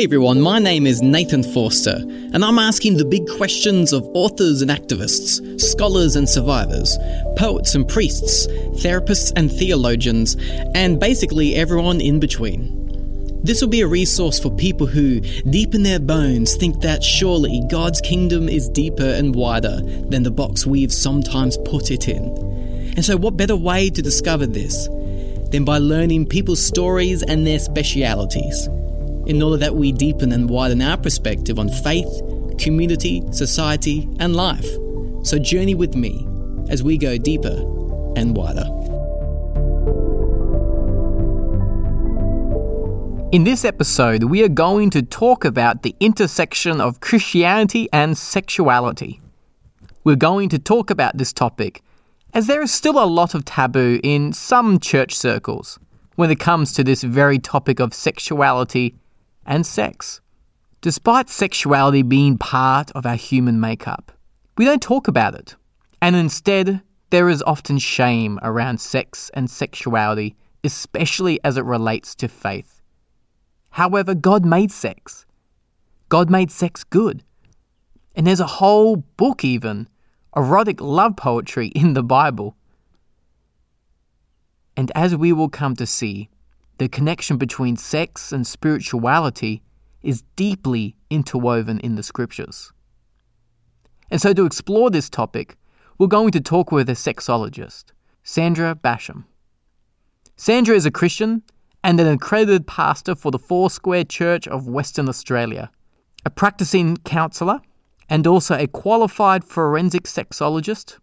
Hey everyone, my name is Nathan Forster, and I'm asking the big questions of authors and activists, scholars and survivors, poets and priests, therapists and theologians, and basically everyone in between. This will be a resource for people who, deep in their bones, think that surely God's kingdom is deeper and wider than the box we've sometimes put it in. And so, what better way to discover this than by learning people's stories and their specialities? In order that we deepen and widen our perspective on faith, community, society, and life. So journey with me as we go deeper and wider. In this episode, we are going to talk about the intersection of Christianity and sexuality. We're going to talk about this topic as there is still a lot of taboo in some church circles when it comes to this very topic of sexuality and sex. Despite sexuality being part of our human makeup, we don't talk about it. And instead, there is often shame around sex and sexuality, especially as it relates to faith. However, God made sex. God made sex good. And there's a whole book, even, erotic love poetry in the Bible. And as we will come to see, the connection between sex and spirituality is deeply interwoven in the scriptures. And so, to explore this topic, we're going to talk with a sexologist, Sandra Basham. Sandra is a Christian and an accredited pastor for the Foursquare Church of Western Australia, a practicing counsellor, and also a qualified forensic sexologist.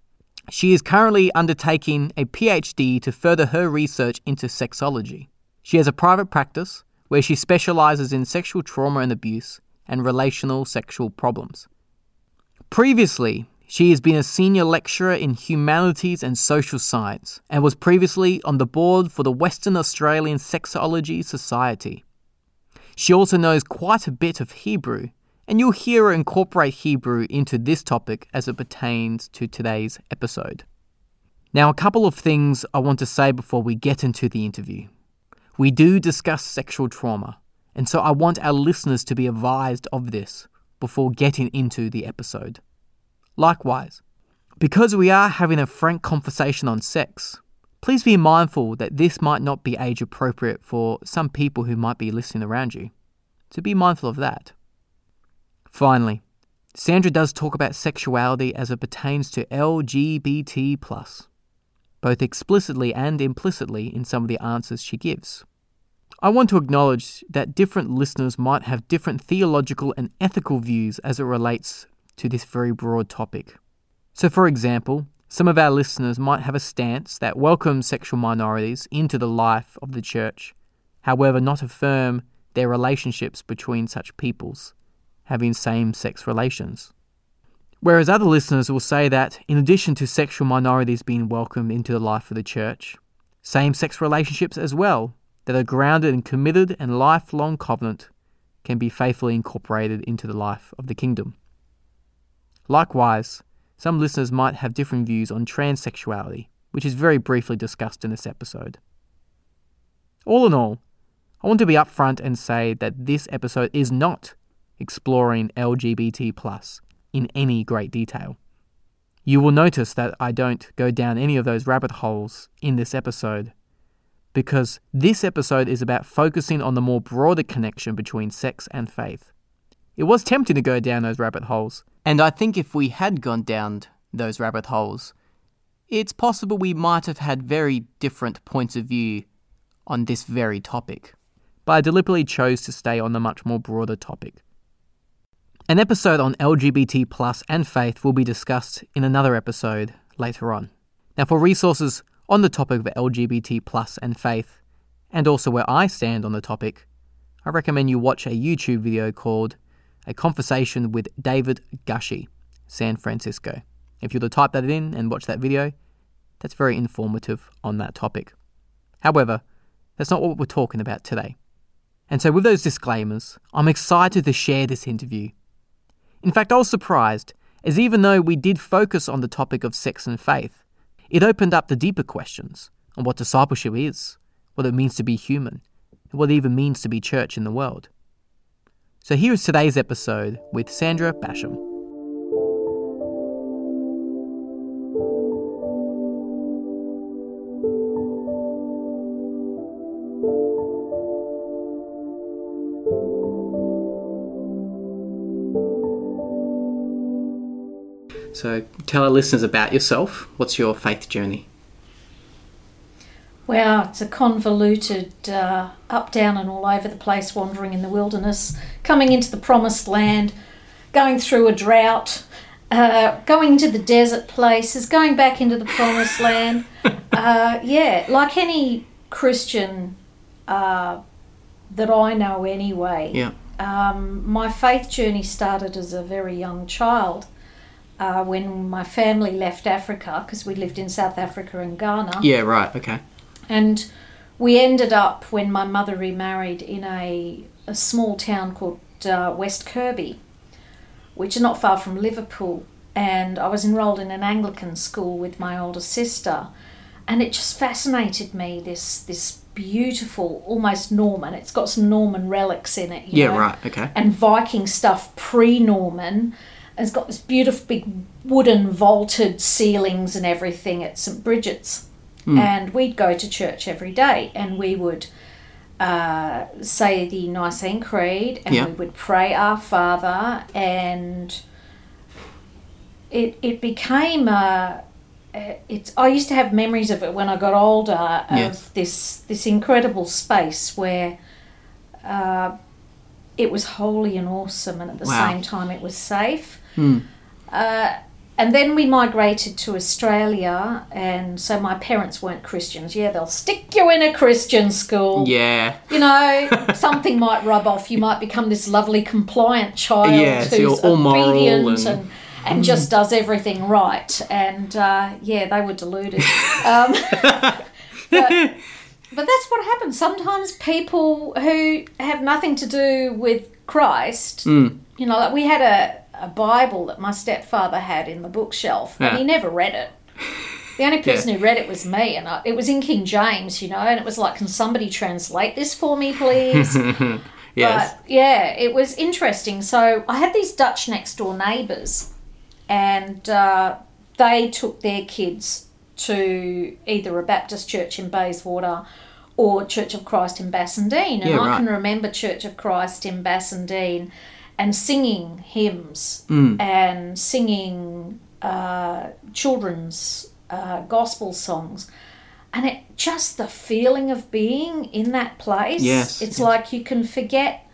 She is currently undertaking a PhD to further her research into sexology. She has a private practice where she specializes in sexual trauma and abuse and relational sexual problems. Previously, she has been a senior lecturer in humanities and social science and was previously on the board for the Western Australian Sexology Society. She also knows quite a bit of Hebrew, and you'll hear her incorporate Hebrew into this topic as it pertains to today's episode. Now, a couple of things I want to say before we get into the interview. We do discuss sexual trauma, and so I want our listeners to be advised of this before getting into the episode. Likewise, because we are having a frank conversation on sex, please be mindful that this might not be age appropriate for some people who might be listening around you. So be mindful of that. Finally, Sandra does talk about sexuality as it pertains to LGBT, both explicitly and implicitly in some of the answers she gives. I want to acknowledge that different listeners might have different theological and ethical views as it relates to this very broad topic. So, for example, some of our listeners might have a stance that welcomes sexual minorities into the life of the church, however, not affirm their relationships between such peoples having same sex relations. Whereas other listeners will say that, in addition to sexual minorities being welcomed into the life of the church, same sex relationships as well that are grounded in committed and lifelong covenant can be faithfully incorporated into the life of the kingdom. Likewise, some listeners might have different views on transsexuality, which is very briefly discussed in this episode. All in all, I want to be upfront and say that this episode is not exploring LGBT in any great detail. You will notice that I don't go down any of those rabbit holes in this episode because this episode is about focusing on the more broader connection between sex and faith. It was tempting to go down those rabbit holes, and I think if we had gone down those rabbit holes, it's possible we might have had very different points of view on this very topic. But I deliberately chose to stay on the much more broader topic. An episode on LGBT plus and faith will be discussed in another episode later on. Now, for resources on the topic of LGBT plus and faith, and also where I stand on the topic, I recommend you watch a YouTube video called A Conversation with David Gushee, San Francisco. If you were to type that in and watch that video, that's very informative on that topic. However, that's not what we're talking about today. And so, with those disclaimers, I'm excited to share this interview. In fact, I was surprised, as even though we did focus on the topic of sex and faith, it opened up the deeper questions on what discipleship is, what it means to be human, and what it even means to be church in the world. So here is today's episode with Sandra Basham. So tell our listeners about yourself. What's your faith journey? Wow, it's a convoluted, uh, up, down, and all over the place, wandering in the wilderness, coming into the promised land, going through a drought, uh, going into the desert places, going back into the promised land. Uh, yeah, like any Christian uh, that I know anyway. Yeah. Um, my faith journey started as a very young child. Uh, when my family left Africa, because we lived in South Africa and Ghana. Yeah, right, okay. And we ended up, when my mother remarried, in a, a small town called uh, West Kirby, which is not far from Liverpool. And I was enrolled in an Anglican school with my older sister. And it just fascinated me, this, this beautiful, almost Norman. It's got some Norman relics in it. You Yeah, know? right, okay. and Viking stuff pre Norman. It's got this beautiful big wooden vaulted ceilings and everything at St Bridget's. And we'd go to church every day and we would uh, say the Nicene Creed and Yeah. we would pray Our Father and it, it became a. It's. I used to have memories of it when I got older of Yes. this this incredible space where uh, it was holy and awesome, and at the Wow. same time it was safe. Hmm. Uh, and then we migrated to Australia, and so my parents weren't Christians. Yeah, they'll stick you in a Christian school. Yeah. You know, something might rub off. You might become this lovely, compliant child Yeah, so who's you're all moral obedient and- and, and, just does everything right. And uh, yeah, they were deluded. Um, but, but that's what happens. Sometimes people who have nothing to do with Christ, Mm. you know, like we had a, a Bible that my stepfather had in the bookshelf, Yeah. and he never read it. The only person who read it was me, and I, it was in King James, you know, and it was like, can somebody translate this for me, please? Yes. But yeah, it was interesting. So I had these Dutch next door neighbours, and uh, they took their kids to either a Baptist church in Bayswater or Church of Christ in Bassendean. And Yeah, I can remember Church of Christ in Bassendean and singing hymns Mm. and singing uh, children's uh, gospel songs. And it just the feeling of being in that place. Yes, It's yes. like you can forget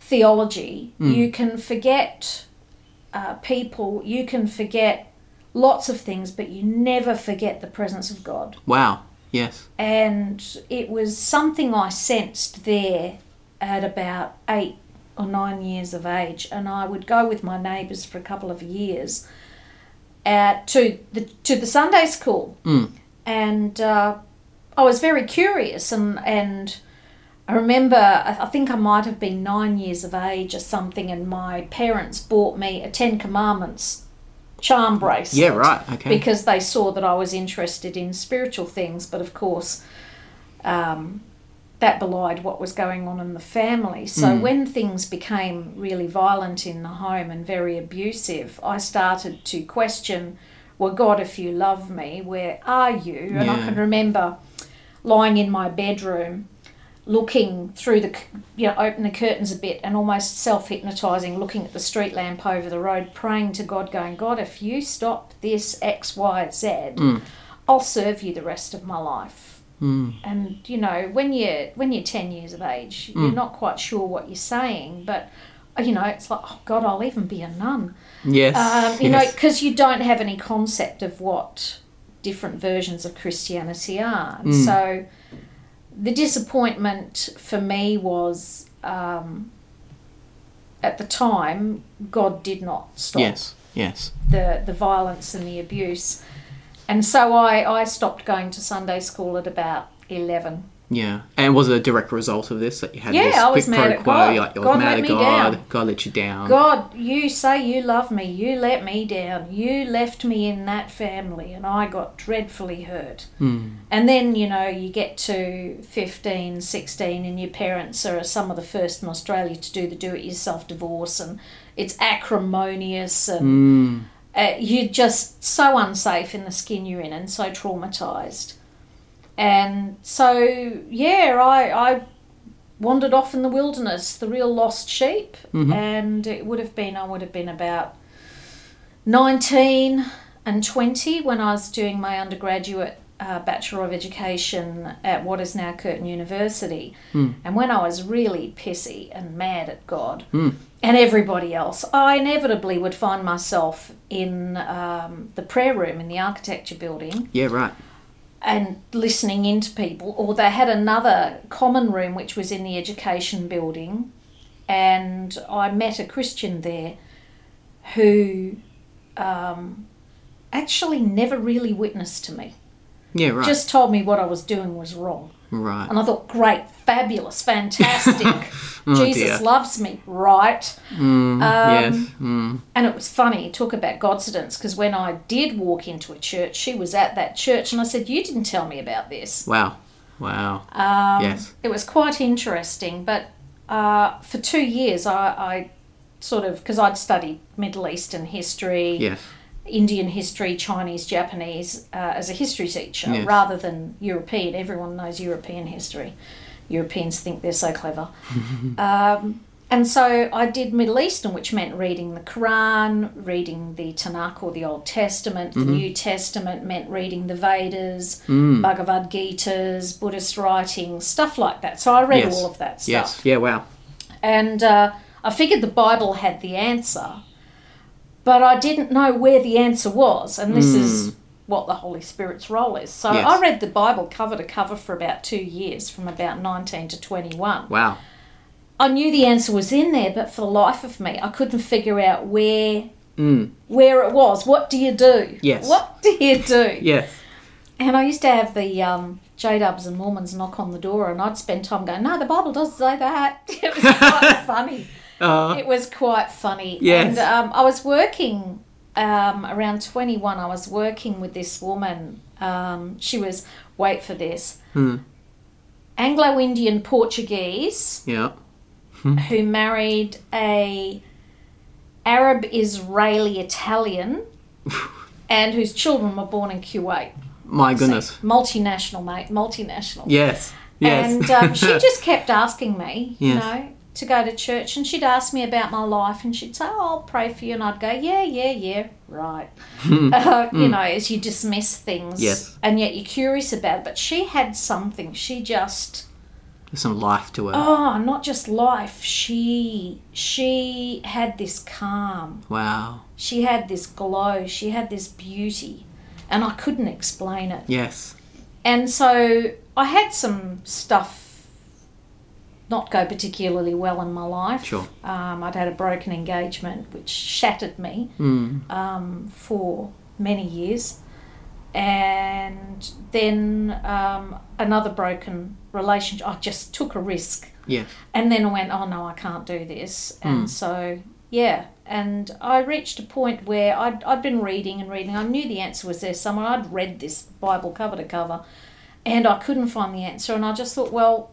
theology, Mm. you can forget uh, people, you can forget lots of things, but you never forget the presence of God. Wow. Yes. And it was something I sensed there at about eight or nine years of age, and I would go with my neighbours for a couple of years uh, to the to the Sunday school, Mm. and uh, I was very curious, and and I remember I I think I might have been nine years of age or something, and my parents bought me a Ten Commandments charm bracelet Yeah, right. Okay. because they saw that I was interested in spiritual things. But of course, um, that belied what was going on in the family. So Mm. when things became really violent in the home and very abusive, I started to question, well, God, if you love me, where are you? And I can remember lying in my bedroom looking through the you know open the curtains a bit and almost self-hypnotizing looking at the street lamp over the road praying to god going god if you stop this x y z Mm. i'll serve you the rest of my life Mm. and you know when you're when you're 10 years of age you're not quite sure what you're saying but you know it's like oh god i'll even be a nun Yes. um, you know because you don't have any concept of what different versions of christianity are Mm. so the disappointment for me was um, at the time god did not stop Yes. Yes. the, the violence and the abuse and so I, I stopped going to sunday school at about 11 Yeah. And was it a direct result of this that you had Yeah, this I was quid mad pro quo? God. You're like, you're God mad let at me God. down. God let you down. God, you say you love me, you let me down, you left me in that family, and I got dreadfully hurt. Hmm. And then, you know, you get to 15, 16, and your parents are some of the first in Australia to do the do it yourself divorce, and it's acrimonious, and Mm. Uh, you're just so unsafe in the skin you're in and so traumatized. And so, yeah, I, I wandered off in the wilderness, the real lost sheep. And it would have been, I would have been about 19 and 20 when I was doing my undergraduate uh, Bachelor of Education at what is now Curtin University. And when I was really pissy and mad at God and everybody else, I inevitably would find myself in um, the prayer room in the architecture building Yeah, right. and listening into people, or they had another common room which was in the education building, and I met a Christian there who um, actually never really witnessed to me. Yeah, right. Just told me what I was doing was wrong. right. And I thought, great, fabulous, fantastic. Jesus dear. loves me, right? Mm, yes. Mm. And it was funny, talk about Godcidence, because when I did walk into a church, she was at that church, and I said, You didn't tell me about this. Wow. Wow. Um, Yes. It was quite interesting, but uh, for two years, I, I sort of, because I'd studied Middle Eastern history, Yes. Indian history, Chinese, Japanese, uh, as a history teacher Yes. rather than European. Everyone knows European history. Europeans think they're so clever. um, and so I did Middle Eastern, which meant reading the Quran, reading the Tanakh or the Old Testament. The New Testament meant reading the Vedas, Bhagavad Gitas, Buddhist writings, stuff like that. So I read Yes. all of that stuff. Yes. Yeah, wow. And uh, I figured the Bible had the answer, but I didn't know where the answer was. And this is what the Holy Spirit's role is. So Yes. I read the Bible cover to cover for about two years, from about 19 to 21. Wow. I knew the answer was in there, but for the life of me, I couldn't figure out where. Mm. Where it was. What do you do? Yes. What do you do? Yes. And I used to have the um, J Dubs and Mormons knock on the door, and I'd spend time going, No, the Bible doesn't say that. It was quite funny. Uh, It was quite funny. Yes. And um, I was working um, around 21, I was working with this woman. Um, she was, wait for this, Hmm. Anglo Indian Portuguese yeah. who married a Arab Israeli Italian and whose children were born in Kuwait. My goodness. Multinational, mate, multinational. Yes. Yes. And um, she just kept asking me, you know, to go to church. And she'd ask me about my life and she'd say, oh, I'll pray for you. And I'd go, yeah, yeah, yeah, right. uh, you know, as you dismiss things. Hmm. Yes. And yet you're curious about it. But she had something. She just, There's some life to her. oh, not just life. She, she had this calm. Wow. She had this glow. She had this beauty. And I couldn't explain it. Yes. And so I had some stuff not go particularly well in my life. Sure. Um, I'd had a broken engagement which shattered me Mm. um, for many years. And then um, another broken relationship. I just took a risk. Yes. And then I went, oh no, I can't do this. And so, yeah. And I reached a point where I'd, I'd been reading and reading. I knew the answer was there somewhere. I'd read this Bible cover to cover and I couldn't find the answer. And I just thought, well,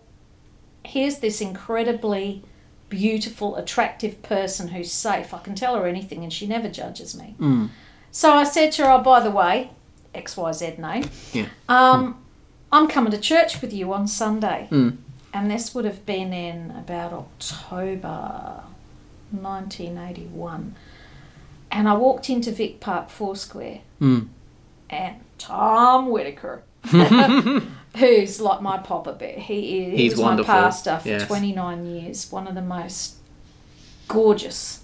here's this incredibly beautiful, attractive person who's safe. I can tell her anything and she never judges me. Mm. So I said to her, oh, by the way, XYZ name, Yeah. um, I'm coming to church with you on Sunday. Mm. And this would have been in about October 1981. And I walked into Vic Park Foursquare Mm. and Tom Whitaker, who's like my papa bear, he, is, he He's was wonderful, my pastor for yes. 29 years, one of the most gorgeous,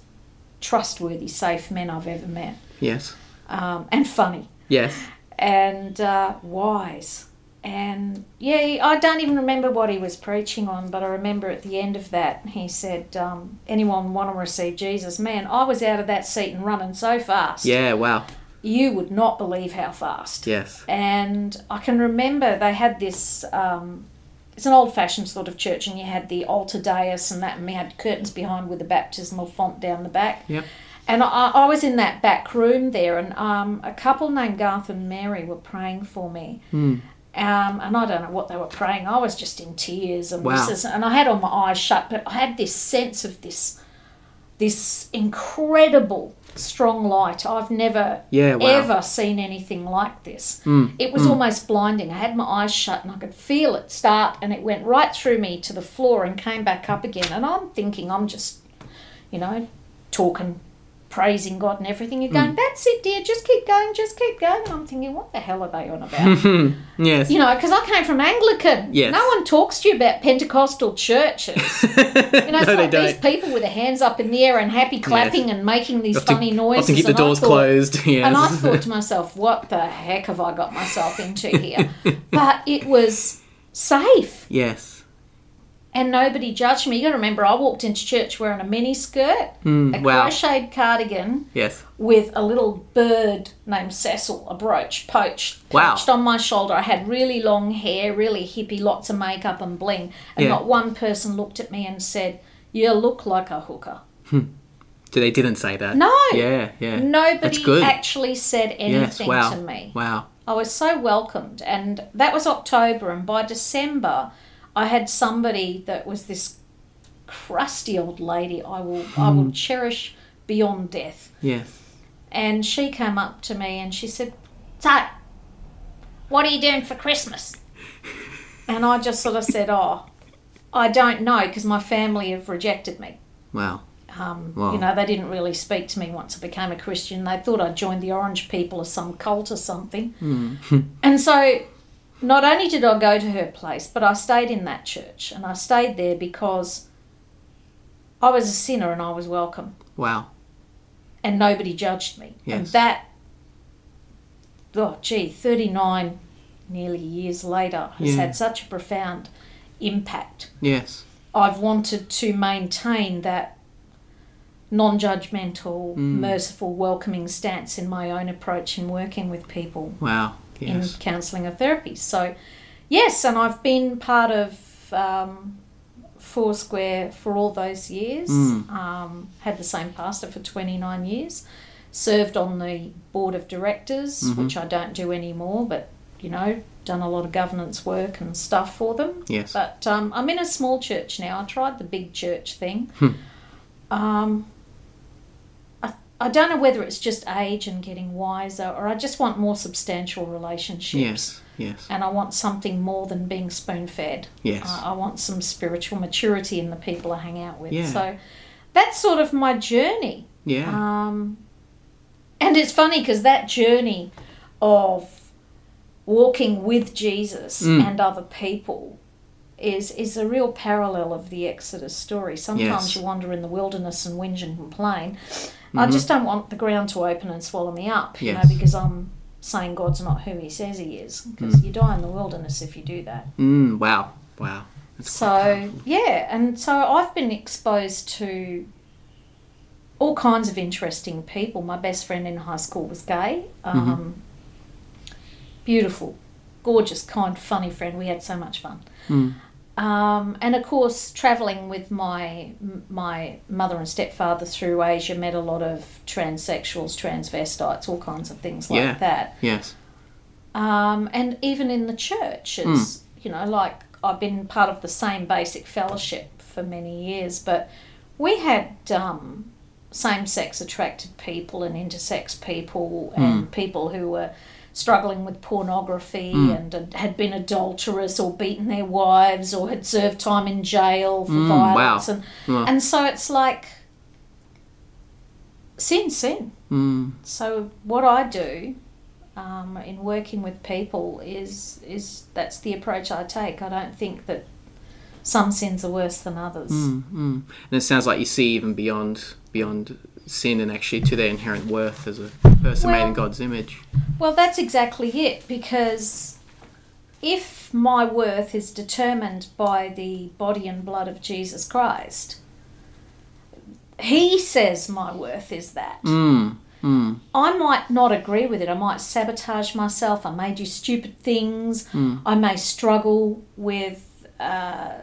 trustworthy, safe men I've ever met, Yes. um, and funny Yes. and uh, wise. And yeah, I don't even remember what he was preaching on, but I remember at the end of that, he said, um, Anyone want to receive Jesus? Man, I was out of that seat and running so fast. Yeah. Wow. You would not believe how fast. Yes. And I can remember they had this um, it's an old fashioned sort of church, and you had the altar dais and that, and we had curtains behind with the baptismal font down the back. Yep. And I, I was in that back room there, and um, a couple named Garth and Mary were praying for me. Um, and I don't know what they were praying. I was just in tears, and Wow. and I had all my eyes shut, but I had this sense of this, this incredible strong light. I've never Yeah, wow. ever seen anything like this. Mm, it was mm. almost blinding. I had my eyes shut, and I could feel it start, and it went right through me to the floor and came back up again. And I'm thinking, I'm just, you know, talking praising God and everything. You're hmm. going, that's it, dear, just keep going, just keep going. And I'm thinking, what the hell are they on about? Yes. you know, because I came from Anglican. Yes. No one talks to you about Pentecostal churches. You know, it's No, they like these don't. people with their hands up in the air and happy clapping and making these to- funny noises. Often keep the doors thought- closed. Yes. And I thought to myself, what the heck have I got myself into here? but it was safe yes. And nobody judged me. You got to remember, I walked into church wearing a mini skirt, a Mm, wow. crocheted cardigan Yes. with a little bird named Cecil, a brooch, poached, Wow. on my shoulder. I had really long hair, really hippie, lots of makeup and bling. And Yeah. not one person looked at me and said, You look like a hooker. So they didn't say that. No. Yeah. Yeah. Nobody actually said yes. anything Wow. to me. Wow. I was so welcomed, and that was October. And by December, I had somebody that was this crusty old lady. I will, I Hmm. will cherish beyond death. Yes. And she came up to me and she said, "So, what are you doing for Christmas?" And I just sort of said, "Oh, I don't know because my family have rejected me." Wow. Um, Wow. You know, they didn't really speak to me once I became a Christian. They thought I'd joined the Orange People or some cult or something. and so, not only did I go to her place, but I stayed in that church. And I stayed there because I was a sinner and I was welcome. Wow. And nobody judged me. And Yes. that, oh, gee, 39 nearly years later has Yeah. had such a profound impact. Yes. I've wanted to maintain that non judgmental, Mm. merciful, welcoming stance in my own approach in working with people Wow. Yes. in counselling or therapy. So, yes, and I've been part of um, Foursquare for all those years, Mm. um, had the same pastor for 29 years, served on the board of directors, Mm-hmm. which I don't do anymore, but you know, done a lot of governance work and stuff for them. Yes. But um, I'm in a small church now. I tried the big church thing. Hmm. Um, I, don't know whether it's just age and getting wiser, or I just want more substantial relationships. Yes. Yes. And I want something more than being spoon fed. Yes. I, I want some spiritual maturity in the people I hang out with. Yeah. So that's sort of my journey. Yeah. Um, and it's funny because that journey of walking with Jesus Mm. and other people is is a real parallel of the Exodus story. Sometimes Yes. you wander in the wilderness and whinge and complain. I just don't want the ground to open and swallow me up, you Mm-hmm. Yes. know, because I'm saying God's not who He says He is. Because you die in the wilderness if you do that. Mm, wow. Wow. That's So yeah, and so I've been exposed to all kinds of interesting people. My best friend in high school was gay. Um, Beautiful, gorgeous, kind, funny friend. We had so much fun. Mm. Um, and of course, traveling with my my mother and stepfather through Asia, met a lot of transsexuals, transvestites, all kinds of things like Yeah. that Yes. um, and even in the church, it's you know like I've been part of the same basic fellowship for many years, but we had um, same-sex attracted people and intersex people and people who were struggling with pornography and had- had been adulterous or beaten their wives or had served time in jail for wow. violence and Wow. and so it's like sin sin Mm. so what I do um, in working with people is is that's the approach I take. I don't think that some sins are worse than others. Mm, mm. And it sounds like you see even beyond beyond sin and actually to their inherent worth as a person made in God's image. Well, that's exactly it because if my worth is determined by the body and blood of Jesus Christ, He says my worth is that. Mm, mm, I might not agree with it. I might sabotage myself. I may do stupid things. Mm. I may struggle with uh,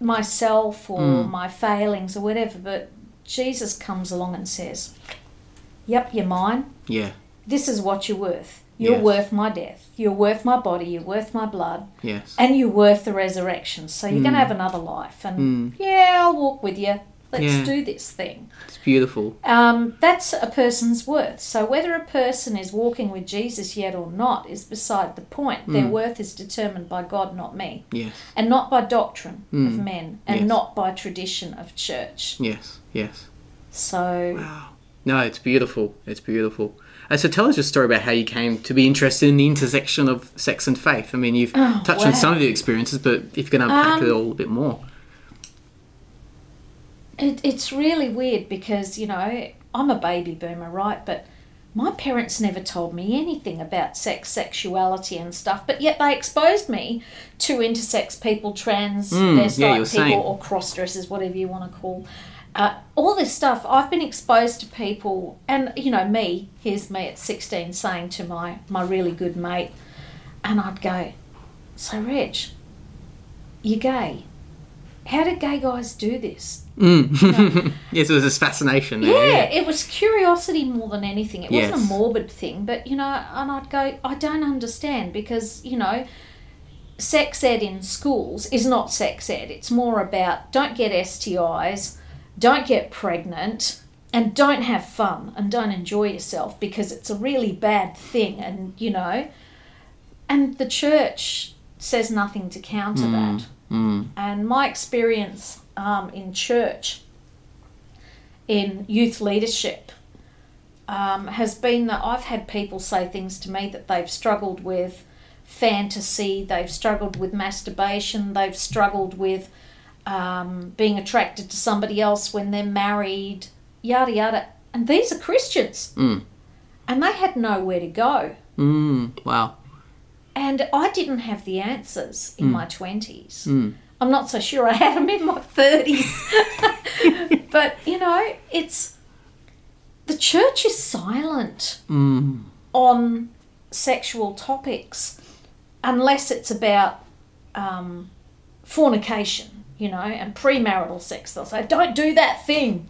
myself or Mm. my failings or whatever, but Jesus comes along and says, Yep, you're mine. Yeah. This is what you're worth. You're Yes. worth my death. You're worth my body. You're worth my blood. Yes. And you're worth the resurrection. So you're going to mm. have another life. And mm. yeah, I'll walk with you. Let's Yeah. do this thing. It's beautiful. Um, that's a person's worth. So whether a person is walking with Jesus yet or not is beside the point. Their Mm. worth is determined by God, not me, Yes. and not by doctrine of Mm. men, and Yes. not by tradition of church. Yes. Yes. So Wow. No, it's beautiful. It's beautiful. Uh, so tell us your story about how you came to be interested in the intersection of sex and faith. I mean, you've Oh, touched on some of your experiences, but if you can unpack Um, it all a bit more. It, it's really weird because you know I'm a baby boomer, right? But my parents never told me anything about sex, sexuality, and stuff. But yet they exposed me to intersex people, trans, Mm, yeah, people, saying. or cross dressers, whatever you want to call. Uh, all this stuff, I've been exposed to people, and you know me. Here's me at 16 saying to my my really good mate, and I'd go, "So Reg, you're gay. How did gay guys do this?" Mm. yes, it was this fascination there. Yeah, it was curiosity more than anything. It wasn't a morbid thing, but you know, and I'd go, I don't understand because you know, sex ed in schools is not sex ed. It's more about don't get STIs, don't get pregnant, and don't have fun and don't enjoy yourself because it's a really bad thing. And you know, and the church says nothing to counter that. Mm. And my experience um, in church, in youth leadership, um, has been that I've had people say things to me that they've struggled with fantasy, they've struggled with masturbation, they've struggled with um, being attracted to somebody else when they're married, yada yada. And these are Christians. Mm. And they had nowhere to go. Mm. Wow. And I didn't have the answers in my 20s. Mm. I'm not so sure I had them in my 30s. but, you know, it's the church is silent Mm. on sexual topics unless it's about um, fornication, you know, and premarital sex. They'll say, don't do that thing.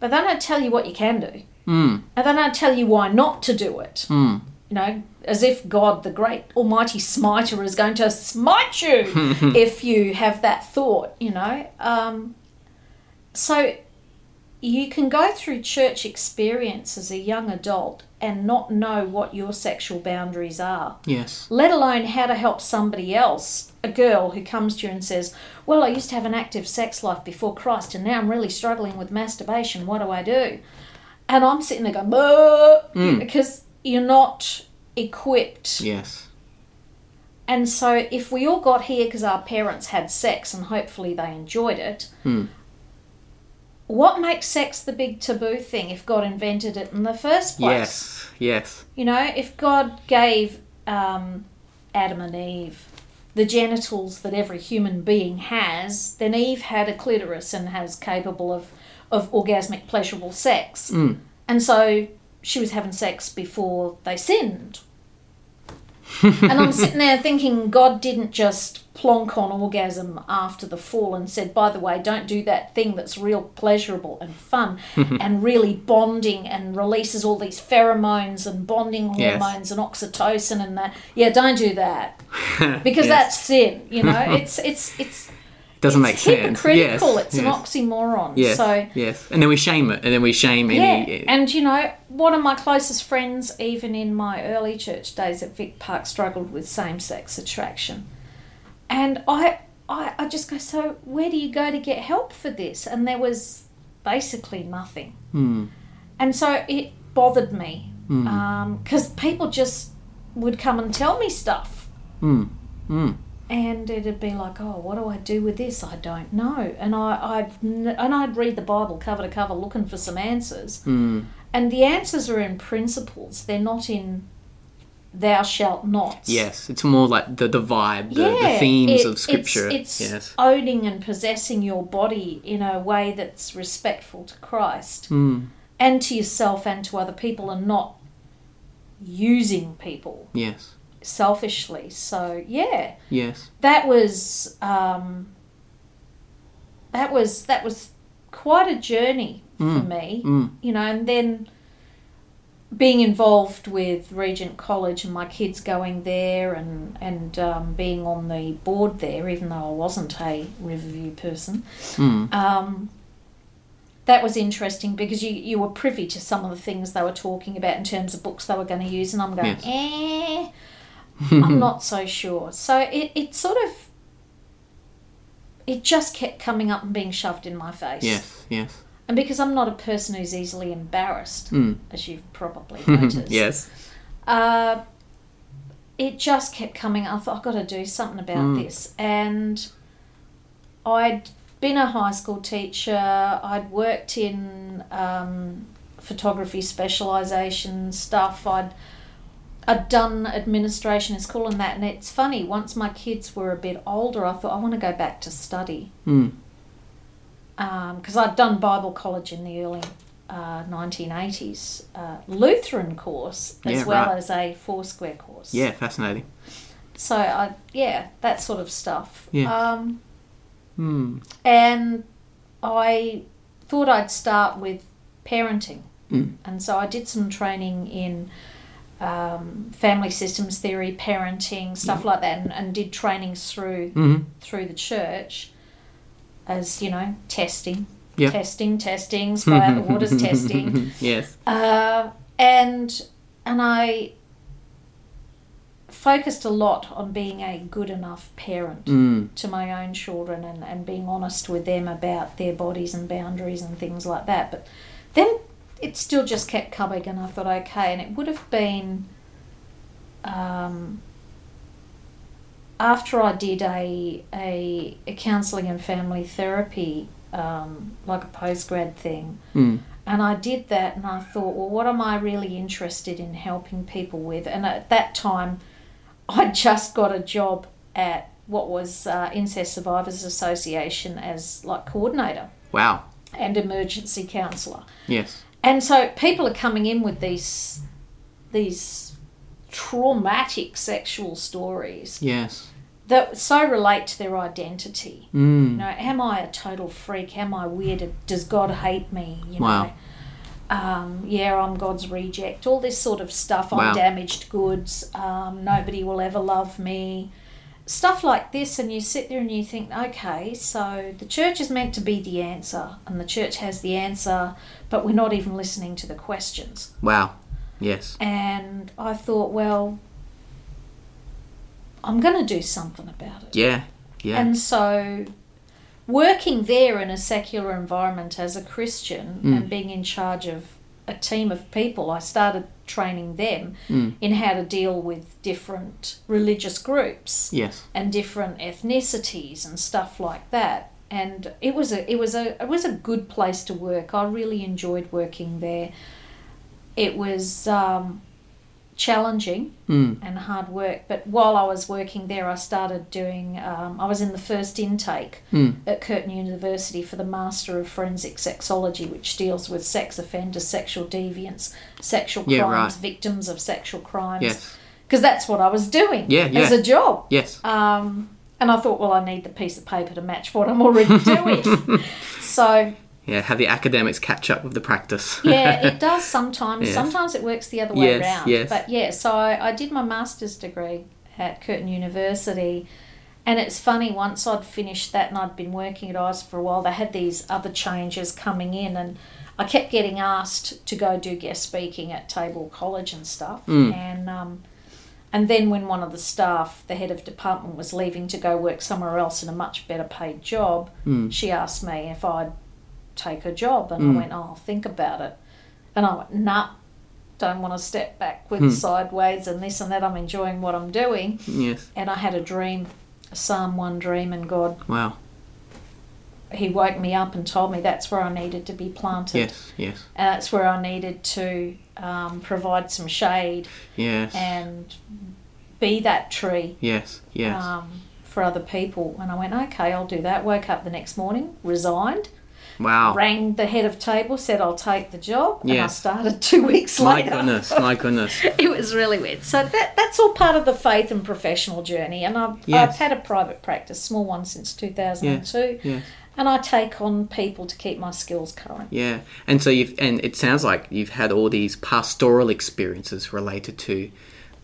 But they don't tell you what you can do. Mm. And they don't tell you why not to do it. Mm. You know, as if God, the great almighty smiter, is going to smite you if you have that thought, you know. Um, so you can go through church experience as a young adult and not know what your sexual boundaries are, Yes. let alone how to help somebody else, a girl who comes to you and says, Well, I used to have an active sex life before Christ and now I'm really struggling with masturbation. What do I do? And I'm sitting there going, "Bah," because you're not equipped. Yes. And so, if we all got here because our parents had sex and hopefully they enjoyed it, Hmm. what makes sex the big taboo thing if God invented it in the first place? Yes. Yes. You know, if God gave um, Adam and Eve the genitals that every human being has, then Eve had a clitoris and has capable of, of orgasmic pleasurable sex. Mm. And so she was having sex before they sinned. and I'm sitting there thinking God didn't just plonk on orgasm after the fall and said, by the way, don't do that thing that's real pleasurable and fun and really bonding and releases all these pheromones and bonding Yes. hormones and oxytocin and that. Yeah, don't do that because Yes. that's sin. You know, it's it's it's doesn't it's make sense. hypocritical. Yes. It's yes. an oxymoron. Yes. So yes. And then we shame it, and then we shame yeah, any. and you know, one of my closest friends, even in my early church days at Vic Park, struggled with same-sex attraction, and I, I, I just go, so where do you go to get help for this? And there was basically nothing, Hmm. and so it bothered me because people just would come and tell me stuff. Hmm. And it'd be like, oh, what do I do with this? I don't know. And I, I'd and I'd read the Bible cover to cover, looking for some answers. Hmm. And the answers are in principles. They're not in thou shalt not. Yes, it's more like the the vibe, the, Yeah, the themes it- of scripture. It's, it's yes. owning and possessing your body in a way that's respectful to Christ Hmm. and to yourself and to other people, and not using people. Yes. Selfishly. So yeah, Yes. that was um, that was that was quite a journey for me. Mm. You know, and then being involved with Regent College and my kids going there and and um, being on the board there, even though I wasn't a Riverview person. Mm. Um, that was interesting because you, you were privy to some of the things they were talking about in terms of books they were going to use, and I'm going, Yes. eh, I'm not so sure. So it, it sort of, it just kept coming up and being shoved in my face. Yes. Yes. And because I'm not a person who's easily embarrassed, Mm. as you've probably noticed, yes. uh, it just kept coming. I thought I've got to do something about Mm. this, and I'd been a high school teacher. I'd worked in um, photography specialisation stuff. I'd I'd done administration is and that. And it's funny. Once my kids were a bit older, I thought I want to go back to study Mm. because I'd done Bible college in the early uh, 1980s, uh, Lutheran course as Yeah, well right. as a Foursquare course. Yeah. Fascinating. So I yeah that sort of stuff. Yeah. Um, Mm. and I thought I'd start with parenting, Mm. and so I did some training in. Um, family systems theory, parenting, stuff like that, and, and did trainings through Mm. through the church as you know testing testing testing spray out the waters testing yes. uh, and and i focused a lot on being a good enough parent Mm. to my own children and, and being honest with them about their bodies and boundaries and things like that but then it still just kept coming and i thought okay and it would have been um, after I did a a, a counselling and family therapy, um, like a postgrad thing, Mm. and I did that, and I thought, well, what am I really interested in helping people with? And at that time, I just got a job at what was uh, Incest Survivors Association as like coordinator Wow. and emergency counsellor. Yes. And so people are coming in with these these traumatic sexual stories Yes. that so relate to their identity. You Mm. know, am I a total freak? Am I weird? Does God hate me? You Wow. know, um, yeah, I'm God's reject. All this sort of stuff. Wow. I'm damaged goods. Um, nobody will ever love me. Stuff like this, and you sit there and you think, okay, so the church is meant to be the answer, and the church has the answer, but we're not even listening to the questions. Wow. Yes. And I thought, well, I'm going to do something about it. Yeah. Yeah. And so, working there in a secular environment as a Christian Mm. and being in charge of a team of people, I started training them Mm. in how to deal with different religious groups yes. and different ethnicities and stuff like that. And it was a it was a it was a good place to work. I really enjoyed working there. It was um, challenging Mm. and hard work. But while I was working there, I started doing, um, I was in the first intake Mm. at Curtin University for the Master of Forensic Sexology, which deals with sex offenders, sexual deviants, sexual Yeah, crimes, right. victims of sexual crimes. Yes. Because that's what I was doing Yeah, as yeah. a job. Yes. Um, and I thought, well, I need the piece of paper to match what I'm already doing. so, Yeah. Have the academics catch up with the practice. yeah, it does sometimes. Yes. Sometimes it works the other way Yes, around. yes. But yeah, so I, I did my master's degree at Curtin University. And it's funny, once I'd finished that and I'd been working at ICE for a while, they had these other changes coming in. And I kept getting asked to go do guest speaking at TAFE College and stuff. Mm. And, um, and then when one of the staff, the head of department, was leaving to go work somewhere else in a much better paid job, Mm. she asked me if I'd take her job, and Mm. I went, "Oh, think about it." And I went, "Nah, don't want to step backwards, Hmm. sideways, and this and that. I'm enjoying what I'm doing." Yes. And I had a dream, a Psalm one dream, and God, Wow. He woke me up and told me that's where I needed to be planted, Yes. Yes. and that's where I needed to um, provide some shade Yes. and be that tree yes. Yes. um, for other people. And I went, okay, I'll do that. Woke up the next morning, resigned, Wow. Rang the head of TAFE, said I'll take the job, and I started two weeks My later. goodness, my goodness. It was really weird. So that that's all part of the faith and professional journey. And I've, Yes. I've had a private practice, small one since 2002. Yes. And I take on people to keep my skills current. Yeah, and so you've and it sounds like you've had all these pastoral experiences related to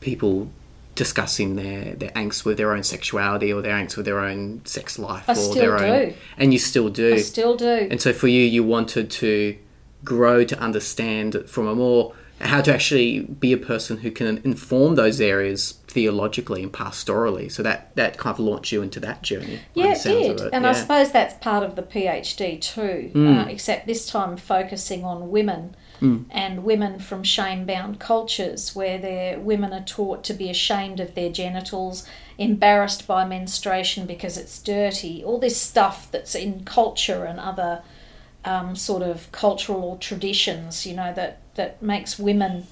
people discussing their their angst with their own sexuality or their angst with their own sex life I or still their own do. and you still do. I still do. and so for you you wanted to grow to understand from a more how to actually be a person who can inform those areas theologically and pastorally. So that that kind of launched you into that journey. Yeah, it did. of And I suppose that's part of the PhD too, Mm. uh, except this time focusing on women Mm. and women from shame bound cultures where their women are taught to be ashamed of their genitals, embarrassed by menstruation because it's dirty, all this stuff that's in culture and other um, sort of cultural traditions, you know, that, that makes women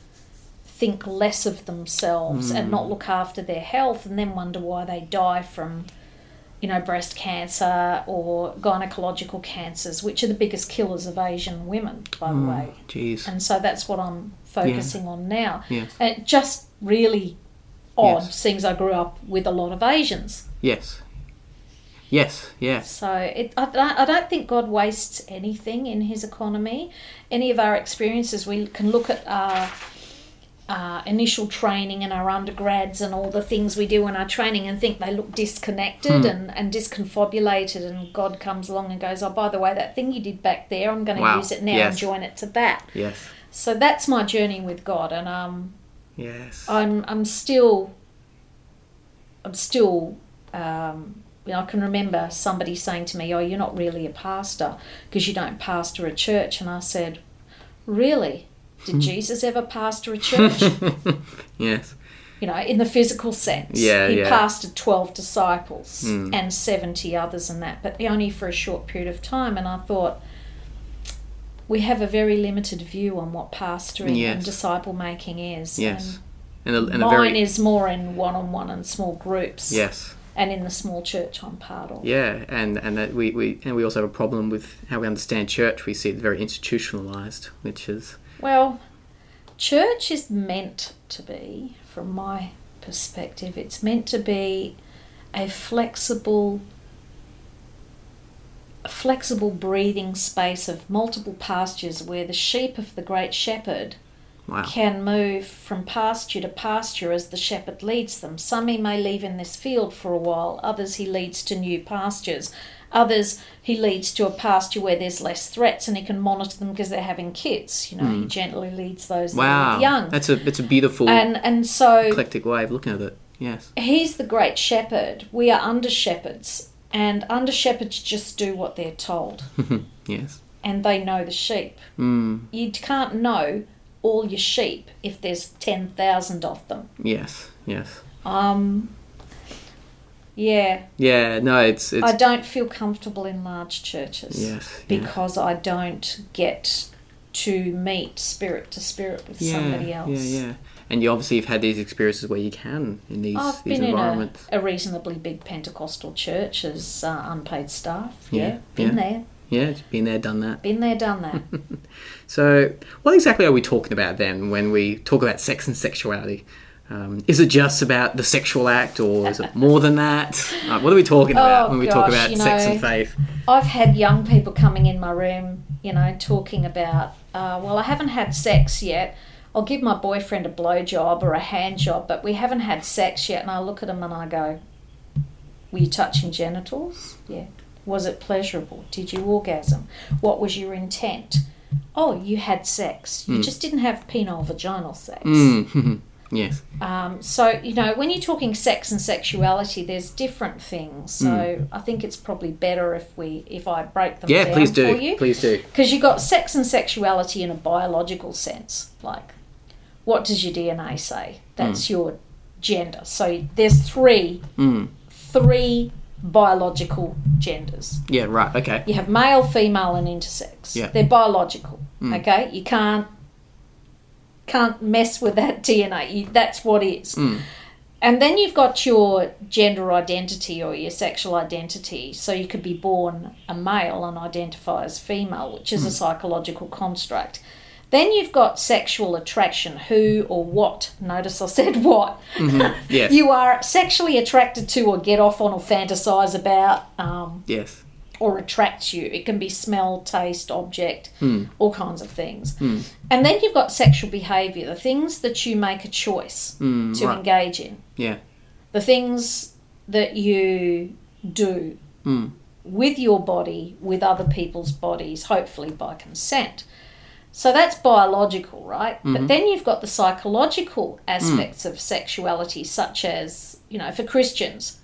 think less of themselves and not look after their health and then wonder why they die from you know, breast cancer or gynecological cancers, which are the biggest killers of Asian women, by the way. Jeez. And so that's what I'm focusing on now. Yes. And it just really odd, Yes. seeing as I grew up with a lot of Asians. Yes. Yes. Yes. So it, I, don't- I don't think God wastes anything in His economy. Any of our experiences, we can look at our uh, initial training and our undergrads and all the things we do in our training and think they look disconnected and, and disconfobulated. And God comes along and goes, Oh, by the way, that thing you did back there, I'm going to Wow. use it now Yes. and join it to that. Yes. So that's my journey with God. And um, Yes. I'm I'm still I'm still um, you know I can remember somebody saying to me, "Oh, you're not really a pastor because you don't pastor a church." And I said, "Really? Did Jesus ever pastor a church? yes. you know, in the physical sense. Yeah, he yeah. pastored 12 disciples Mm. and 70 others and that, but only for a short period of time. And I thought, we have a very limited view on what pastoring and disciple making is. Yes. And And a, and mine very is more in one on one and small groups. yes. And in the small church I'm part of. Yeah, and and that we, we and we also have a problem with how we understand church. We see it very institutionalized, which is Well, church is meant to be, from my perspective, it's meant to be a flexible a flexible breathing space of multiple pastures where the sheep of the great shepherd wow. can move from pasture to pasture as the shepherd leads them. Some he may leave in this field for a while, others he leads to new pastures. Others he leads to a pasture where there's less threats and he can monitor them because they're having kids. You know, he gently leads those Hmm. Wow. young. That's a that's a beautiful and and so eclectic way of looking at it. Yes. he's the great shepherd. We are under shepherds, and under shepherds just do what they're told, Yes. and they know the sheep. Mm. You can't know all your sheep if there's ten thousand of them. Yes. Yes. Um, yeah, Yeah. No. It's it's I don't feel comfortable in large churches yes. yeah. because I don't get to meet spirit to spirit with yeah, somebody else. Yeah. Yeah. And you obviously have had these experiences where you can in these I've these been in environments. a, a reasonably big Pentecostal church as uh, unpaid staff. Yeah, Yeah, been yeah. there, Yeah. It's been there, done that. been there, done that. So, what exactly are we talking about then when we talk about sex and sexuality? Um, is it just about the sexual act, or is it more than that? Uh, what are we talking about Oh, when we talk about you sex and faith? I've had young people coming in my room, you know, talking about, uh, well, I haven't had sex yet. I'll give my boyfriend a blowjob or a hand job, but we haven't had sex yet. And I look at them and I go, Were you touching genitals? Yeah. Was it pleasurable? Did you orgasm? What was your intent? Oh, you had sex. You just didn't have penile vaginal sex. Mm. yes. Um, so, you know, when you're talking sex and sexuality, there's different things. So I think it's probably better if we if I break them Hmm. Yeah, down please for do. you. Please do. Because you've got sex and sexuality in a biological sense. Like, what does your DNA say? That's your gender. So there's three Mm. three biological genders. Yeah, right. Okay. You have male, female, and intersex. Yeah. They're biological. Mm. Okay, you can't can't mess with that DNA. You, that's what is. Mm. And then you've got your gender identity or your sexual identity. So you could be born a male and identify as female, which is a psychological construct. Then you've got sexual attraction, who or what. Notice I said what. Mm-hmm. Yes. You are sexually attracted to or get off on or fantasize about um, yes. or attracts you. It can be smell, taste, object, hmm. all kinds of things. Hmm. And then you've got sexual behavior, the things that you make a choice hmm, to right. engage in, Yeah. the things that you do with your body, with other people's bodies, hopefully by consent. So that's biological, right? But mm-hmm. then you've got the psychological mm. aspects of sexuality, such as, you know, for Christians,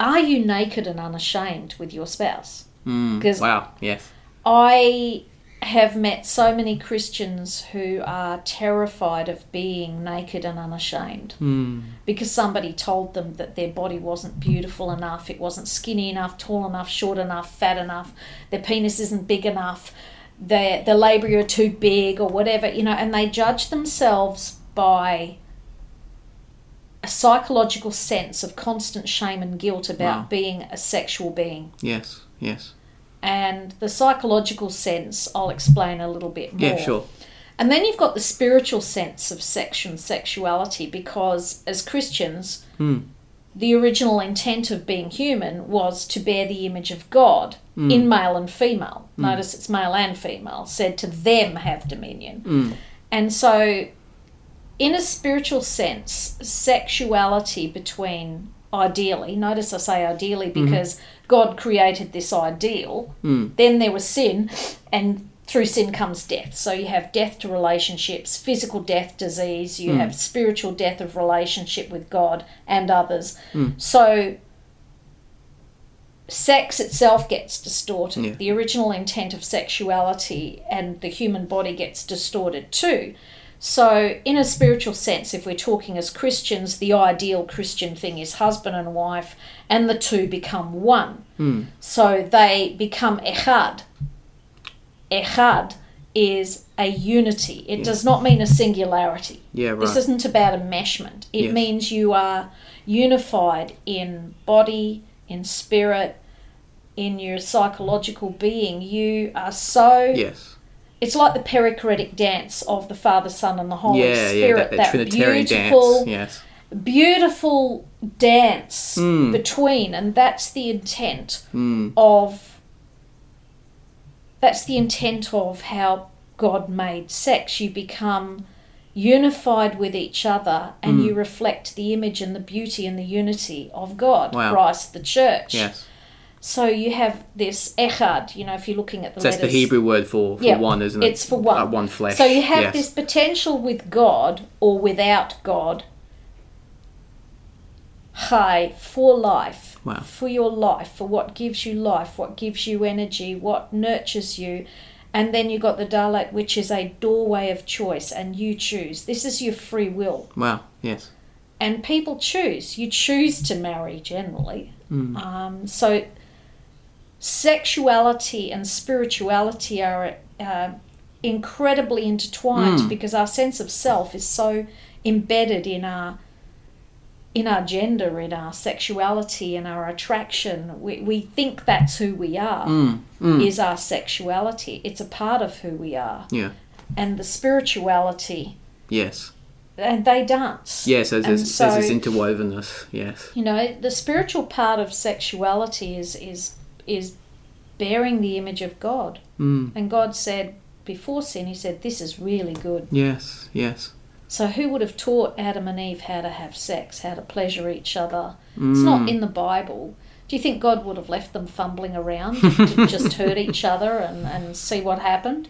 are you naked and unashamed with your spouse? Mm. Because Wow. Yes. I have met so many Christians who are terrified of being naked and unashamed mm. because somebody told them that their body wasn't beautiful enough, it wasn't skinny enough, tall enough, short enough, fat enough, their penis isn't big enough, their the labia are too big or whatever, you know, and they judge themselves by a psychological sense of constant shame and guilt about Wow. being a sexual being Yes. Yes. and the psychological sense I'll explain a little bit more. Yeah. Sure. And then you've got the spiritual sense of sex and sexuality because as Christians, Hmm. The original intent of being human was to bear the image of God Hmm. in male and female. Notice it's male and female, said to them have dominion. Hmm. And so, in a spiritual sense, sexuality between ideally, notice I say ideally because God created this ideal, then there was sin, and through sin comes death. So you have death to relationships, physical death, disease, you hmm. have spiritual death of relationship with God and others. Hmm. So sex itself gets distorted. Yeah. The original intent of sexuality and the human body gets distorted too. So, in a spiritual sense, if we're talking as Christians, the ideal Christian thing is husband and wife, and the two become one. Hmm. So they become echad. Echad is a unity. It does not mean a singularity. Yeah. Right. This isn't about a meshment. It Yes. means you are unified in body, in spirit, in your psychological being. You are so. yes. It's like the perichoretic dance of the Father, Son, and the Holy Yeah. Yeah. Spirit. That, that Trinitarian beautiful, dance. Yes. beautiful dance Mm. between, and that's the intent Mm. of. That's the intent of how God made sex. You become unified with each other and Mm. you reflect the image and the beauty and the unity of God, Wow. Christ, the church. Yes. So you have this echad, you know, if you're looking at the So that's the Hebrew word for, for Yeah, one, isn't it? it's for one. Uh, one flesh. So you have yes. this potential with God or without God. High for life, Wow. for your life, for what gives you life, what gives you energy, what nurtures you. And then you've got the Dalet, which is a doorway of choice, and you choose. This is your free will. Wow. Yes. And people choose. You choose to marry generally. Um, so sexuality and spirituality are uh, incredibly intertwined because our sense of self is so embedded in our in our gender, in our sexuality, in our attraction. We, we think that's who we are, Mm. Mm. is our sexuality. It's a part of who we are. Yeah. And the spirituality, Yes. and they dance. Yes. There's, there's, there's this interwovenness. Yes. You know, the spiritual part of sexuality is is is bearing the image of God. Mm. And God said before sin, He said, "This is really good." Yes. Yes. So who would have taught Adam and Eve how to have sex, how to pleasure each other? It's Mm. not in the Bible. Do you think God would have left them fumbling around to just hurt each other and, and see what happened?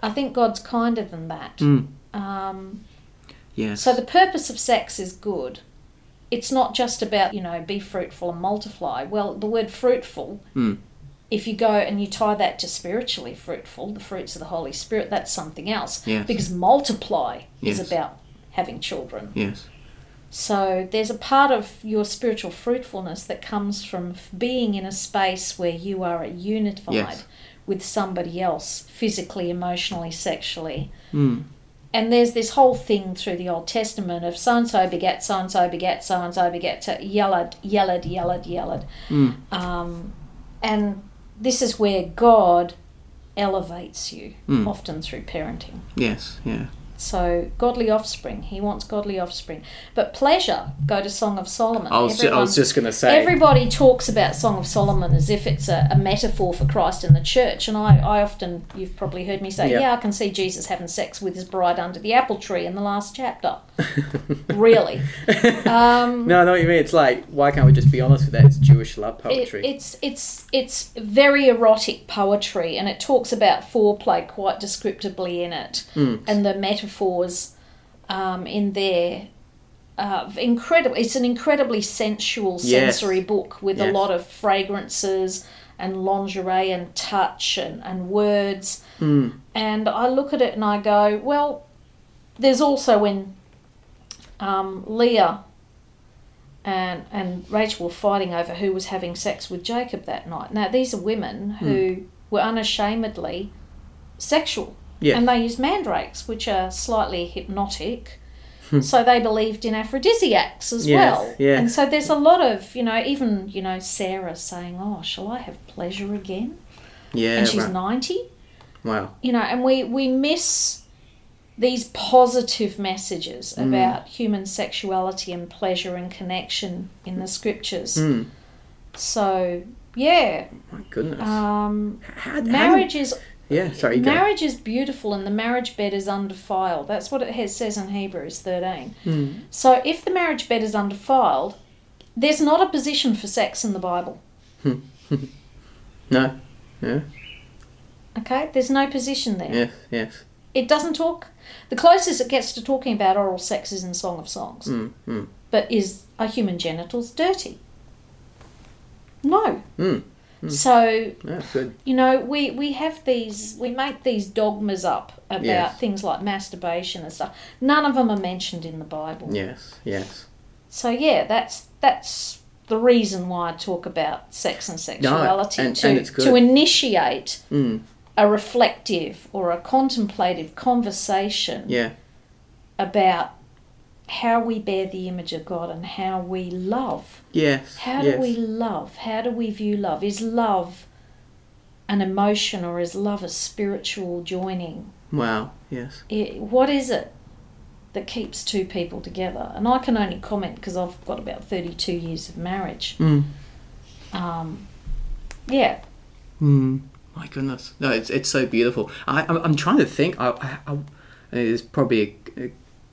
I think God's kinder than that. Mm. Um, Yes. so the purpose of sex is good. It's not just about, you know, be fruitful and multiply. Well, the word fruitful, Mm. If you go and you tie that to spiritually fruitful, the fruits of the Holy Spirit, that's something else. Yes. Because multiply Yes. is about having children. Yes. So there's a part of your spiritual fruitfulness that comes from being in a space where you are unified Yes. with somebody else, physically, emotionally, sexually Mm. and there's this whole thing through the Old Testament of so and so begat so and so begat so and so begat yelled, yelled, yelled, yelled. Um, and this is where God elevates you, hmm. often through parenting. Yes, yeah. So godly offspring, he wants godly offspring. But pleasure, go to Song of Solomon. I was, ju- I was just going to say. Everybody talks about Song of Solomon as if it's a, a metaphor for Christ in the church, and I, I often, you've probably heard me say, Yeah. yeah, I can see Jesus having sex with his bride under the apple tree in the last chapter. really, um, No, I know what you mean. It's like, why can't we just be honest with that? It's Jewish love it, poetry. it's it's it's very erotic poetry, and it talks about foreplay quite descriptively in it, Hmm. and the metaphors um, in there. Uh, incredible! It's an incredibly sensual, Yes. sensory book with a lot of fragrances and lingerie and touch and, and words. Hmm. And I look at it and I go, well, there's also when um, Leah and and Rachel were fighting over who was having sex with Jacob that night. Now these are women who were unashamedly sexual, Yeah. and they used mandrakes, which are slightly hypnotic. so they believed in aphrodisiacs as Yes, well. yeah. And so there's a lot of you know even you know Sarah saying, "Oh, shall I have pleasure again?" yeah, and she's right. ninety Wow. you know, and we we miss these positive messages Mm. about human sexuality and pleasure and connection in the scriptures. Mm. So yeah, My goodness. um, how, how marriage is yeah, sorry, you go. marriage is beautiful, and the marriage bed is undefiled. That's what it has, says in Hebrews thirteen. Mm. So if the marriage bed is undefiled, there's not a position for sex in the Bible. No. Yeah. Okay, there's no position there. Yes. Yes. It doesn't talk. The closest it gets to talking about oral sex is in Song of Songs. Mm. Mm. But is are human genitals dirty? No. Mm. So That's good. you know we we have these we make these dogmas up about Yes. things like masturbation and stuff. None of them are mentioned in the Bible. Yes. Yes. So yeah, that's that's the reason why I talk about sex and sexuality and- to and to initiate Mm. a reflective or a contemplative conversation Yeah. about how we bear the image of God and how we love. Yes. How yes. do we love? How do we view love? Is love an emotion or is love a spiritual joining? Wow. Yes. It, what is it that keeps two people together? And I can only comment because I've got about 32 years of marriage. Mm. Um, yeah, Mm. My goodness. No, it's it's so beautiful. I I'm, I'm trying to think. I, I, I it's probably a, a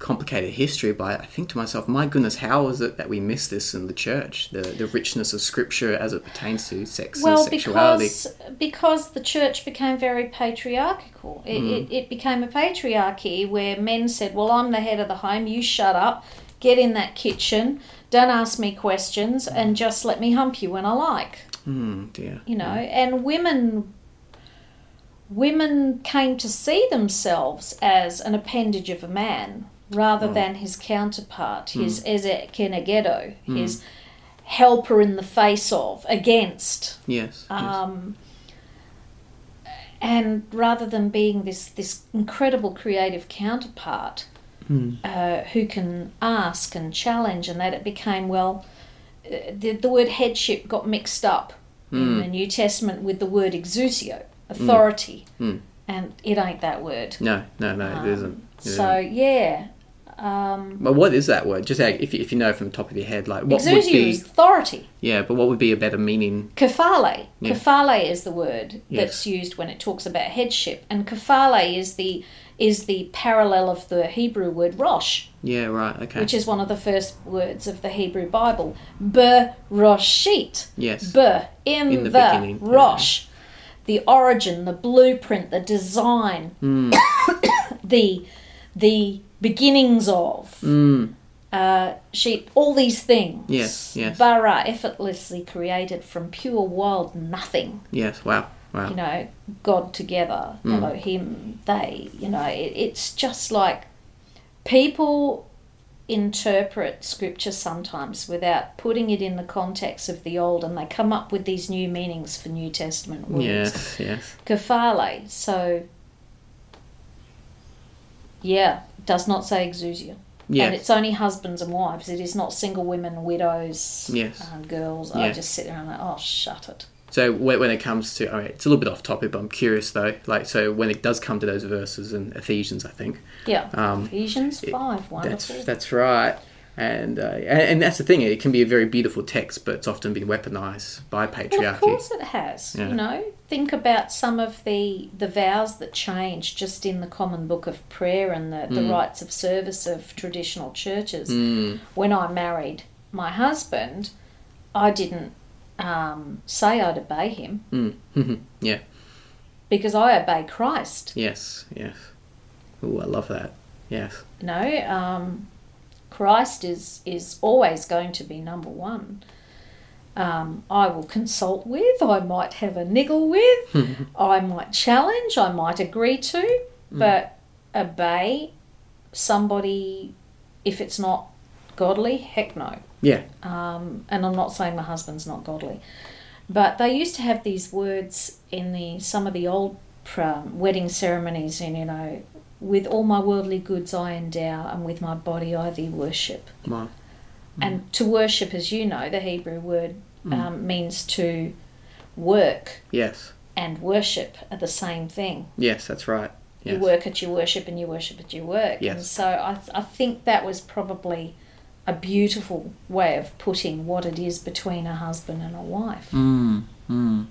complicated history, but I think to myself, my goodness, how is it that we miss this in the church? The the richness of Scripture as it pertains to sex well, and sexuality. because because the church became very patriarchal. It, Mm. it, it became a patriarchy where men said, "Well, I'm the head of the home. You shut up, get in that kitchen, don't ask me questions, and just let me hump you when I like." Mm, dear. You know, and women women came to see themselves as an appendage of a man rather Mm. than his counterpart, his ezer kenegdo, his helper in the face of, against. Yes. yes. Um, and rather than being this, this incredible creative counterpart Mm. uh, who can ask and challenge, and that it became, well, uh, the, the word headship got mixed up in the New Testament with the word exousia, authority, Mm. and it ain't that word. No, no, no, Um, it isn't. So, yeah. Um, But what is that word? Just like, if you, if you know from the top of your head, like what would be? authority. Yeah, but what would be a better meaning? Kephale. Yeah. Kephale is the word Yes. that's used when it talks about headship, and kephale is the is the parallel of the Hebrew word rosh, Yeah, right. Okay. which is one of the first words of the Hebrew Bible. Beroshit. yes. Be in, In the, the beginning, yeah. rosh. The origin, the blueprint, the design, Mm. the the beginnings of Mm. uh, sheep, all these things. Yes, yes. Bara, effortlessly created from pure wild nothing. Yes. Wow. Wow. You know, God together, Mm. Elohim, they. You know, it, it's just like people interpret scripture sometimes without putting it in the context of the old, and they come up with these new meanings for New Testament words. yes. Yes. Kephale. So Yeah, it does not say exousia. Yes. And it's only husbands and wives. It is not single women, widows, Yes. uh, girls. I just sit there and I'm like, oh, shut it. So when, when it comes to, all right, it's a little bit off topic, but I'm curious though. Like, so when it does come to those verses in Ephesians, I think Yeah. Um, Ephesians it- 5, that's wonderful. that's right. And, uh, and and that's the thing. It can be a very beautiful text, but it's often been weaponized by Well, patriarchy. of course it has. Yeah. You know, think about some of the the vows that change just in the common book of prayer and the, the rites of service of traditional churches. Mm, When I married my husband, I didn't um, say I'd obey him mm, yeah. because I obey Christ. Yes. Yes. Oh, I love that. Yes. You know, um, Christ is is always going to be number one. Um, I will consult with. I might have a niggle with. I might challenge. I might agree to, but obey somebody if it's not godly. Heck no. Yeah. Um, and I'm not saying my husband's not godly, but they used to have these words in the some of the old wedding ceremonies, and you know, with all my worldly goods I endow, and with my body I thee worship. Wow. And to worship, as you know, the Hebrew word um, means to work Yes. and worship are the same thing. Yes. That's right. Yes. You work at your worship and you worship at your work. And Yes. so I, I think that was probably a beautiful way of putting what it is between a husband and a wife. Mm, mm.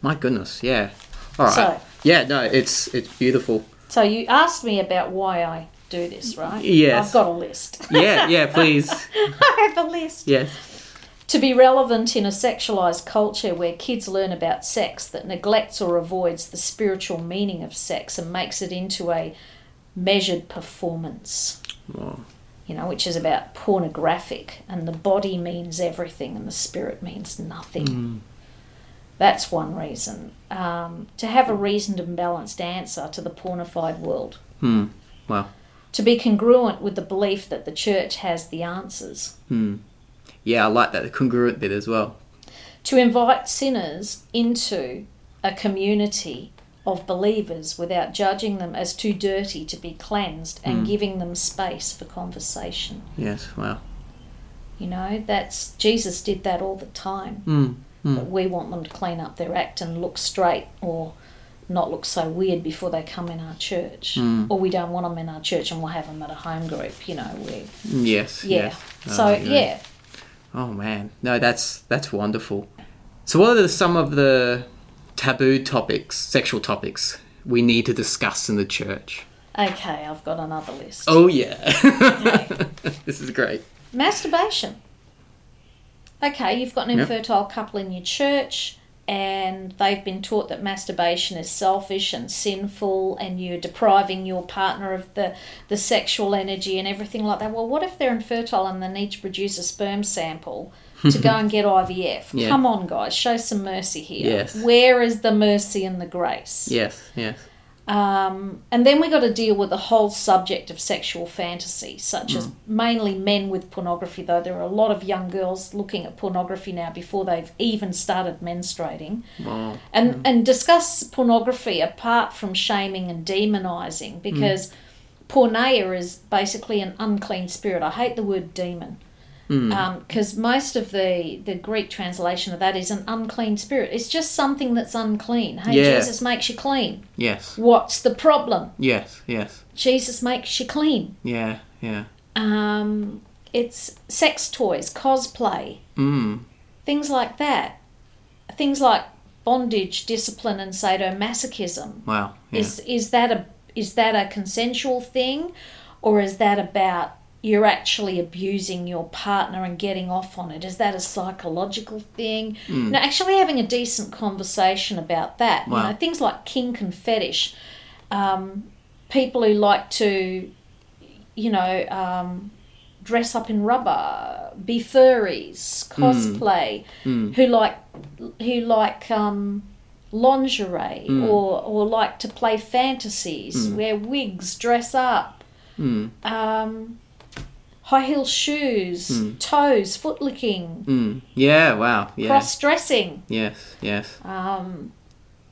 My goodness. Yeah. All right. So- yeah. No. It's it's beautiful. So you asked me about why I do this, right? Yes. I've got a list. Yeah. Yeah. Please. I have a list. yes. To be relevant in a sexualized culture where kids learn about sex that neglects or avoids the spiritual meaning of sex and makes it into a measured performance. Oh, you know, which is about pornographic, and the body means everything and the spirit means nothing. Mm. That's one reason. Um, to have a reasoned and balanced answer to the pornified world. Hmm. Wow. To be congruent with the belief that the church has the answers. Hmm. Yeah, I like that the congruent bit as well. To invite sinners into a community of believers without judging them as too dirty to be cleansed and giving them space for conversation. Yes. Wow. You know, that's Jesus did that all the time. Hmm. Mm. But we want them to clean up their act and look straight or not look so weird before they come in our church. Mm. Or we don't want them in our church and we'll have them at a home group, you know. We, Yes. yeah. Yes. Oh, So, agree. yeah. Oh man, no, that's that's wonderful. So, what are the, some of the taboo topics, sexual topics, we need to discuss in the church? Okay, I've got another list. Oh yeah, Okay. this is great. Masturbation. Okay, you've got an Yep. infertile couple in your church and they've been taught that masturbation is selfish and sinful and you're depriving your partner of the, the sexual energy and everything like that. Well, what if they're infertile and they need to produce a sperm sample to go and get IVF? Yeah. Come on, guys, show some mercy here. Yes. Where is the mercy and the grace? Yes, yes, Um, and then we got to deal with the whole subject of sexual fantasy, such as hmm. mainly men with pornography, though. There are a lot of young girls looking at pornography now before they've even started menstruating. wow, And, hmm. and discuss pornography apart from shaming and demonizing hmm. because porneia is basically an unclean spirit. I hate the word demon because most of the, the Greek translation of that is an unclean spirit. It's just something that's unclean. Hey, Yeah. Jesus makes you clean. yes, What's the problem? yes, yes, Jesus makes you clean. yeah, yeah. Um, it's sex toys, cosplay, Mm, things like that. Things like bondage, discipline, and sadomasochism. wow, yeah. Is is that a is that a consensual thing, or is that about you're actually abusing your partner and getting off on it? Is that a psychological thing? Hmm. No, actually having a decent conversation about that. Wow. You know, things like kink and fetish. Um, people who like to, you know, um, dress up in rubber, be furries, cosplay, who like who like um, lingerie or or like to play fantasies, wear wigs, dress up, Mm, um, high heel shoes, toes, foot licking, mm, yeah, wow, yeah, cross dressing, yes, yes, um,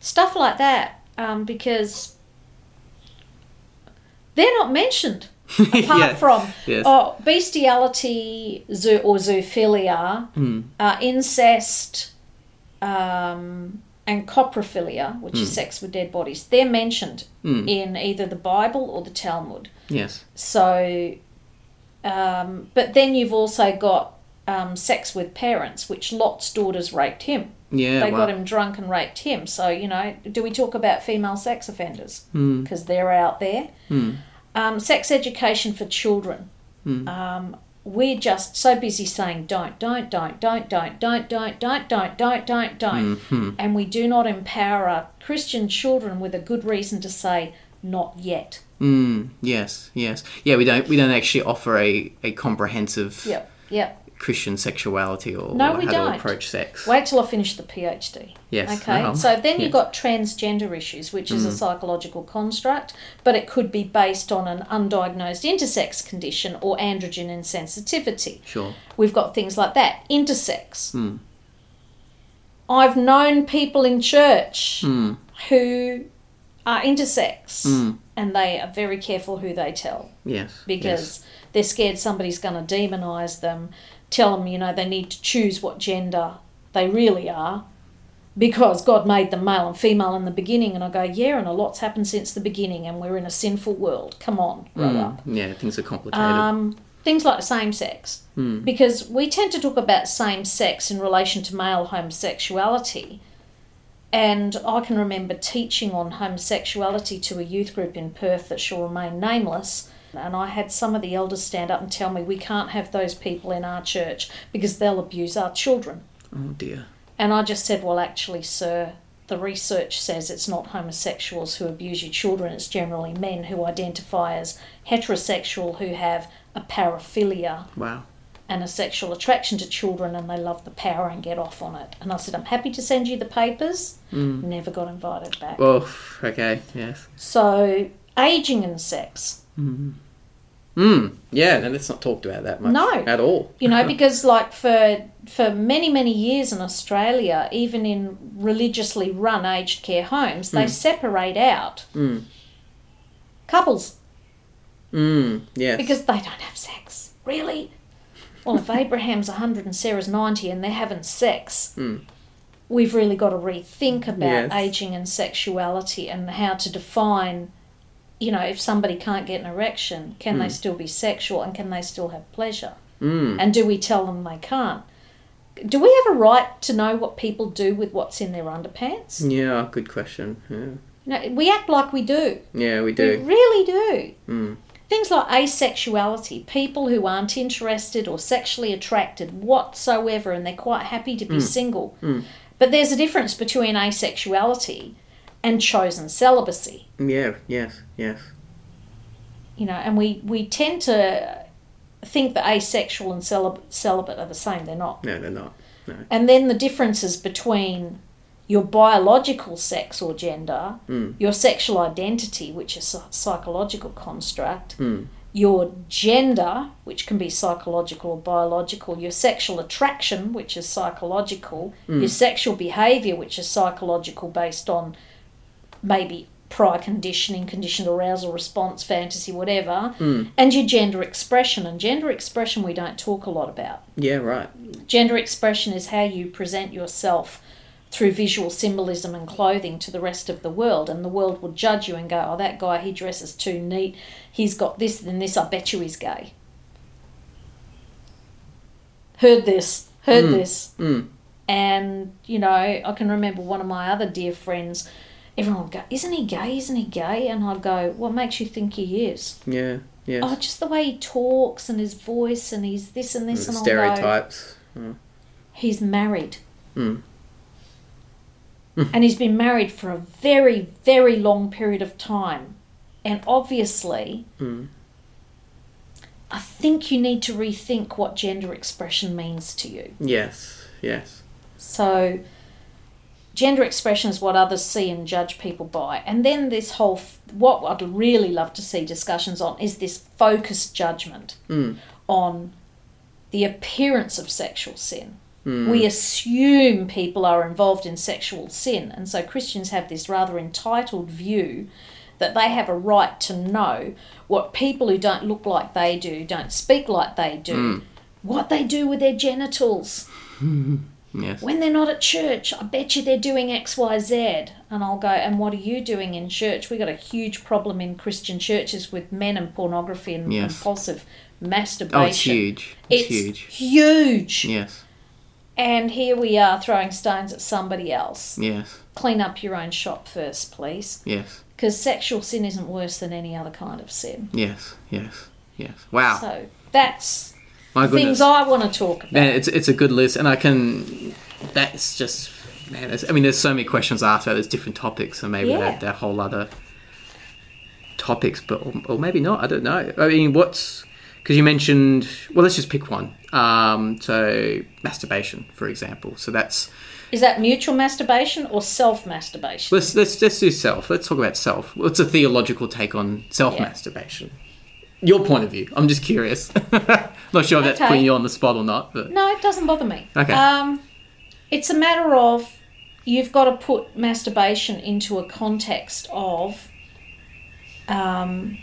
stuff like that. Um, because they're not mentioned apart Yeah. from Yes. oh, bestiality zoo, or zoophilia, Hmm. uh, incest, um, and coprophilia, which is sex with dead bodies. They're mentioned Hmm. in either the Bible or the Talmud. Yes. So, um, but then you've also got um, sex with parents, which Lot's daughters raped him. Yeah. they wow. got him drunk and raped him. So, you know, do we talk about female sex offenders? Hmm. Because they're out there. Um, sex education for children. Um, we're just so busy saying don't, don't, don't, don't, don't, don't, don't, don't, don't, don't, don't, don't. And we do not empower our Christian children with a good reason to say not yet. Mm, yes. Yes. Yeah. We don't. We don't actually offer a, a comprehensive Yep, yep. Christian sexuality or No, we how don't. to approach sex. Wait till I finish the PhD. Yes. Okay. well, So then yes. you've got transgender issues, which is a mm. psychological construct, but it could be based on an undiagnosed intersex condition or androgen insensitivity. Sure. We've got things like that. Intersex. Mm. I've known people in church mm. who are intersex and they are very careful who they tell Yes. because they're scared somebody's going to demonize them, tell them, you know, they need to choose what gender they really are because God made them male and female in the beginning. And I go, yeah, and a lot's happened since the beginning, and we're in a sinful world. Come on, grow Yes. up. Mm, yeah. Things are complicated. Um, things like same sex, because we tend to talk about same sex in relation to male homosexuality. And I can remember teaching on homosexuality to a youth group in Perth that shall remain nameless. And I had some of the elders stand up and tell me we can't have those people in our church because they'll abuse our children. oh dear. And I just said, well, actually, sir, the research says it's not homosexuals who abuse your children, it's generally men who identify as heterosexual who have a paraphilia Wow. And a sexual attraction to children and they love the power and get off on it. And I said, I'm happy to send you the papers. Never got invited back. Oh. Okay. Yes. So, aging and sex. Hmm. Yeah. No, let's not talk about that much. No. At all. you know because like for for many many years in australia even in religiously run aged care homes they separate out couples Hmm. Yes. because they don't have sex really well if abraham's 100 and sarah's 90 and they're having sex we've really got to rethink about Yes. aging and sexuality and how to define you know if somebody can't get an erection can they still be sexual and can they still have pleasure Mm. and do we tell them they can't? Do we have a right to know what people do with what's in their underpants? Yeah. Good question. Yeah. No, we act like we do. Yeah. We We do. really do. Mm. Things like asexuality, people who aren't interested or sexually attracted whatsoever and they're quite happy to be hmm. single. Hmm. But there's a difference between asexuality and chosen celibacy. Yeah. Yes. Yes. You know, and we, we tend to think that asexual and celib- celibate are the same. They're not. No, they're not. No. And then the differences between your biological sex or gender, hmm. your sexual identity, which is a psychological construct, hmm. your gender, which can be psychological or biological, your sexual attraction, which is psychological, hmm. your sexual behavior, which is psychological based on maybe prior conditioning, conditioned arousal response, fantasy, whatever, and your gender expression. And gender expression we don't talk a lot about. Yeah. Right. Gender expression is how you present yourself through visual symbolism and clothing to the rest of the world, and the world will judge you and go, "Oh, that guy, he dresses too neat. He's got this and this. I bet you he's gay." Heard this, heard this, Mm. and you know, I can remember one of my other dear friends. Everyone would go, "Isn't he gay? Isn't he gay?" And I'd go, "What makes you think he is?" Yeah. Yes. Oh, just the way he talks and his voice and he's this and this the and I'll go, stereotypes. he's married. Mm. And he's been married for a very, very long period of time. And obviously, Mm. I think you need to rethink what gender expression means to you. Yes. Yes. So, gender expression is what others see and judge people by. And then this whole, f- what I'd really love to see discussions on is this focused judgment Mm. on the appearance of sexual sin. Mm. We assume people are involved in sexual sin, and so Christians have this rather entitled view that they have a right to know what people who don't look like they do, don't speak like they do, what they do with their genitals. Yes. When they're not at church, I bet you they're doing X, Y, Z. And I'll go, and what are you doing in church? We've got a huge problem in Christian churches with men and pornography and Yes. compulsive masturbation. Oh, it's huge. It's, It's huge. huge. Yes. And here we are throwing stones at somebody else. Yes. Clean up your own shop first, please. Yes. Because sexual sin isn't worse than any other kind of sin. Yes. Yes. Yes. Wow. So that's My goodness. things I want to talk about. Man, it's it's a good list, and I can. That's just man. I mean, there's so many questions after. There's different topics, and maybe Yeah. they're, they're whole other topics, but or, or maybe not. I don't know. I mean, what's because you mentioned. Well, let's just pick one. Um, so masturbation, for example. So that's Is that mutual masturbation or self masturbation? let's let's let's do self. Let's talk about self. What's a theological take on self masturbation? Your point of view. I'm just curious. not sure if that's putting you on the spot or not, but No, it doesn't bother me. Okay. Um, it's a matter of you've got to put masturbation into a context of um,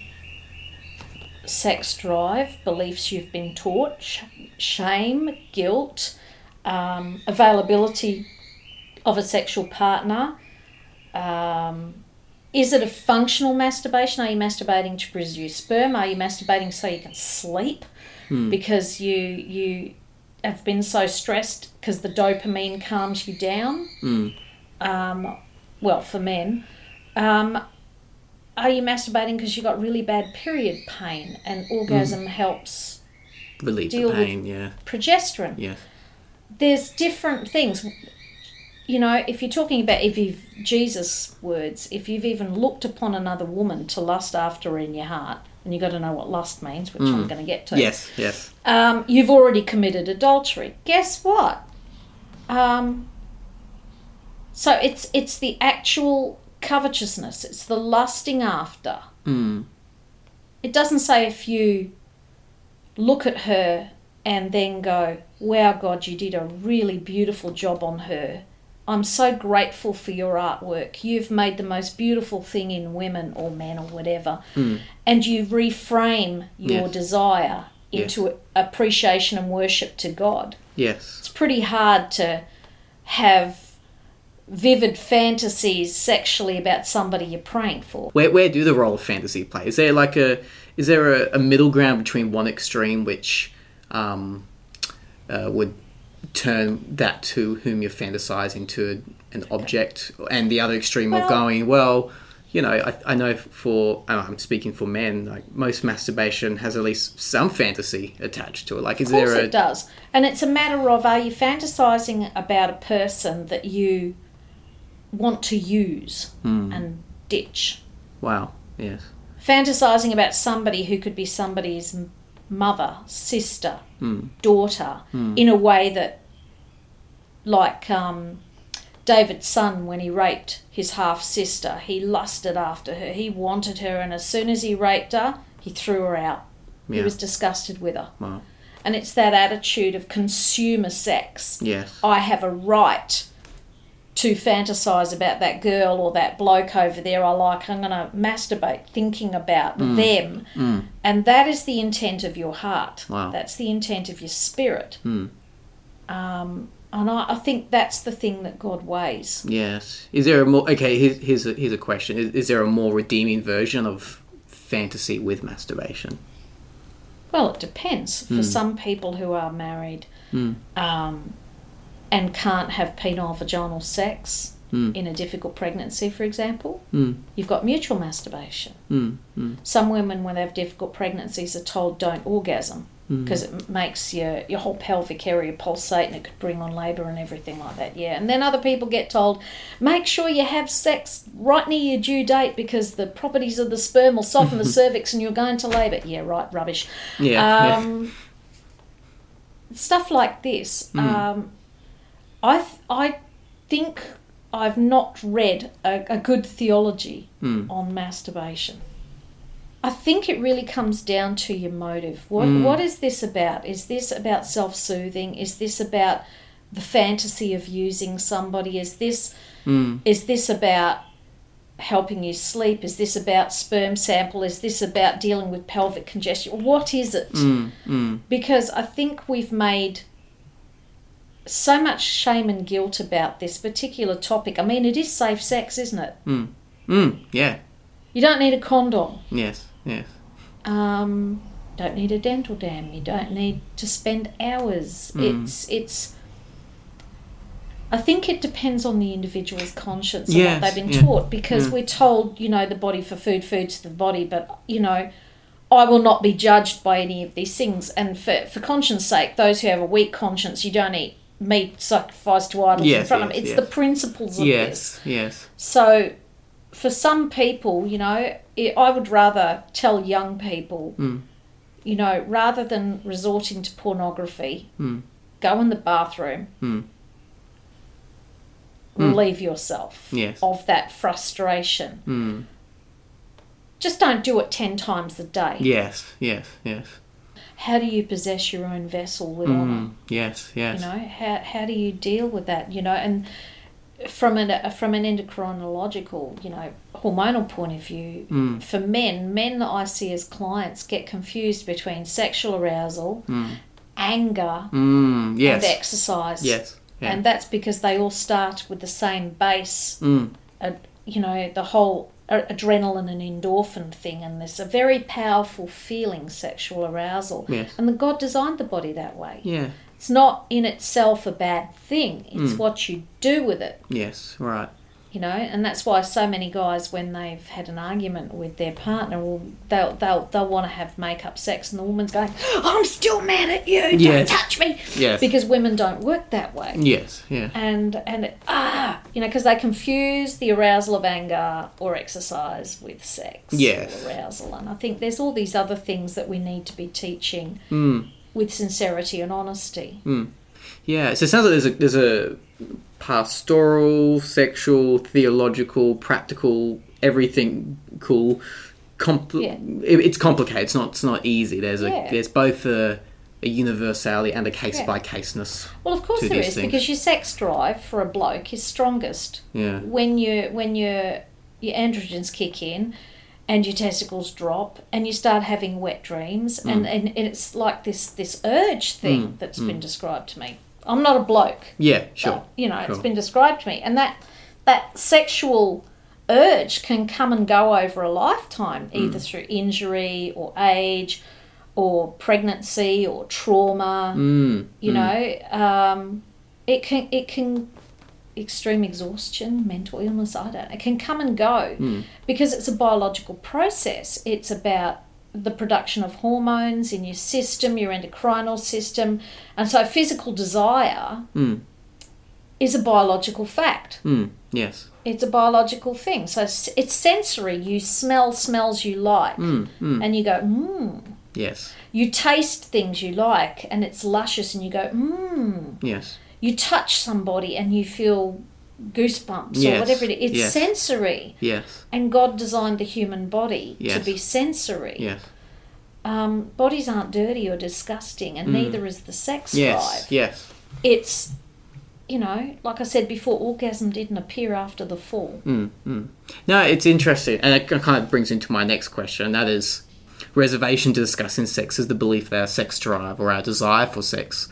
sex drive, beliefs you've been taught, sh- shame, guilt, um, availability of a sexual partner. Um, is it a functional masturbation? Are you masturbating to produce sperm? Are you masturbating so you can sleep? Because you you have been so stressed because the dopamine calms you down. Um, well, for men, um, are you masturbating because you got really bad period pain and orgasm helps relieve the with- pain. Yeah. progesterone? Yeah. there's different things. You know, if you're talking about if you've Jesus words, if you've even looked upon another woman to lust after in your heart, and you've got to know what lust means, which I'm going to get to. Yes. Yes. Um, you've already committed adultery. Guess what? Um, so it's it's the actual covetousness. It's the lusting after. Mm. It doesn't say if you look at her and then go, wow, God, you did a really beautiful job on her. I'm so grateful for your artwork. You've made the most beautiful thing in women or men or whatever. And you reframe your Yes. desire Yes. into appreciation and worship to God. Yes. It's pretty hard to have vivid fantasies sexually about somebody you're praying for. Where where do the role of fantasy play? Is there like a is there a, a middle ground between one extreme which um, uh, would turn that to whom you're fantasizing to an object, and the other extreme of going well. You know, I, I know for I'm speaking for men. Like most masturbation has at least some fantasy attached to it. Like, is Of course there a it does. And it's a matter of are you fantasizing about a person that you want to use Hmm. and ditch? wow? Yes. Fantasizing about somebody who could be somebody's mother, sister, Hmm. daughter, in a way that, like um, David's son when he raped his half sister, he lusted after her, he wanted her, and as soon as he raped her, he threw her out. He was disgusted with her. Wow. And it's that attitude of consumer sex. Yes. I have a right to fantasize about that girl or that bloke over there I like. I'm going to masturbate thinking about Mm. them. And that is the intent of your heart. Wow. That's the intent of your spirit. Hmm. Um, and I, I think that's the thing that God weighs. Yes. Is there a more okay? Here's here's a, here's a question. Is, is there a more redeeming version of fantasy with masturbation? Well, it depends. Hmm. For some people who are married um, and can't have penile vaginal sex Hmm. in a difficult pregnancy, for example, Mm. you've got mutual masturbation. Mm. Mm. Some women, when they have difficult pregnancies, are told don't orgasm Hmm. because it makes your, your whole pelvic area pulsate and it could bring on labour and everything like that. Yeah. And then other people get told, make sure you have sex right near your due date because the properties of the sperm will soften the cervix and you're going to labour. Yeah, right, rubbish. Yeah. yeah. Um, Stuff like this. Hmm. Um, I, th- I think I've not read a, a good theology Hmm. on masturbation. I think it really comes down to your motive. What Hmm. what is this about? Is this about self-soothing? Is this about the fantasy of using somebody? Is this Mm. is this about helping you sleep? Is this about sperm sample? Is this about dealing with pelvic congestion? What is it? Mm, mm. Because I think we've made so much shame and guilt about this particular topic. I mean, it is safe sex, isn't it? Mm. Yeah. You don't need a condom. Yes. Yes. Um, don't need a dental dam. You don't need to spend hours. It's it's. I think it depends on the individual's conscience and Yes, what they've been yeah, taught because yeah. we're told, you know, the body for food, food to the body, but you know, I will not be judged by any of these things. And for for conscience sake, those who have a weak conscience, you don't eat meat sacrificed to idols in Yes, front of them. It's yes. the principles of this. Yes. Yes. So, for some people, you know, it, I would rather tell young people, Mm. you know, rather than resorting to pornography, Mm. go in the bathroom, Mm. relieve yourself Yes. of that frustration. Mm. Just don't do it 10 times a day. Yes. Yes. Yes. How do you possess your own vessel with? Mm. Yes. Yes. You know, how, how do you deal with that? You know, and from an from an endocrinological, you know, hormonal point of view, Mm. for men, men that I see as clients get confused between sexual arousal, Mm. anger, Mm. Yes. and exercise. Yes. Yeah. And that's because they all start with the same base, uh, you know, the whole adrenaline and endorphin thing, and there's a very powerful feeling, sexual arousal. Yes. And the God designed the body that way. Yeah. It's not in itself a bad thing. It's Mm. what you do with it, Yes. Right. You know. And that's why so many guys, when they've had an argument with their partner, will they'll they'll they'll want to have make up sex, and the woman's going, "I'm still mad at you. Don't Yes. touch me," Yes. because women don't work that way. Yes. Yeah. And and it, ah, you know, because they confuse the arousal of anger or exercise with sex Yes. arousal, and I think there's all these other things that we need to be teaching Mm. with sincerity and honesty. Yeah, so it sounds like there's a there's a pastoral, sexual, theological, practical, everything cool. Compl- Yeah. it, it's complicated. It's not it's not easy. There's a Yeah. there's both a, a universality and a case by caseness. Well, of course there is things. because your sex drive for a bloke is strongest Yeah. when you when your your androgens kick in and your testicles drop and you start having wet dreams Mm. and, and, and it's like this this urge thing that's been described to me. I'm not a bloke. Yeah, sure. but, you know, it's been described to me, and that that sexual urge can come and go over a lifetime, either Mm. through injury or age, or pregnancy or trauma. Mm, You know, um, it can it can extreme exhaustion, mental illness. I don't. It can come and go Mm. because it's a biological process. It's about the production of hormones in your system, your endocrinal system, and so physical desire Mm. is a biological fact. Mm, yes. It's a biological thing. So it's sensory. You smell smells you like, Mm, and you go, mmm. yes. You taste things you like, and it's luscious, and you go, mmm. Yes. You touch somebody, and you feel goosebumps or whatever it is. It's yes. sensory, Yes. and God designed the human body to be sensory. Yes. Um, bodies aren't dirty or disgusting, and neither is the sex Mm. Yes. drive. Yes. It's, you know, like I said before, orgasm didn't appear after the fall. Mm, mm. No, it's interesting, and it kind of brings into my next question, and that is reservation to discussing sex is the belief that our sex drive or our desire for sex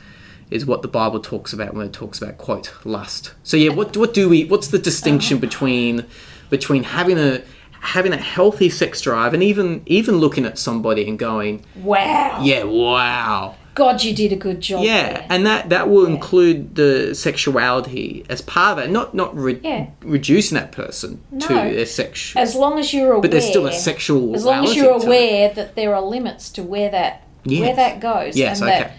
is what the Bible talks about when it talks about quote lust. So yeah, what what do we? What's the distinction uh-huh. between between having a having a healthy sex drive and even even looking at somebody and going, Wow. yeah, wow, God, you did a good job. yeah, there. and that that will include the sexuality as part of it, not not re- Yeah. reducing that person to their sex. as long as you're aware. But there's still a sexual. As long as you're aware that there are limits to where that where that goes, Yes, and okay. that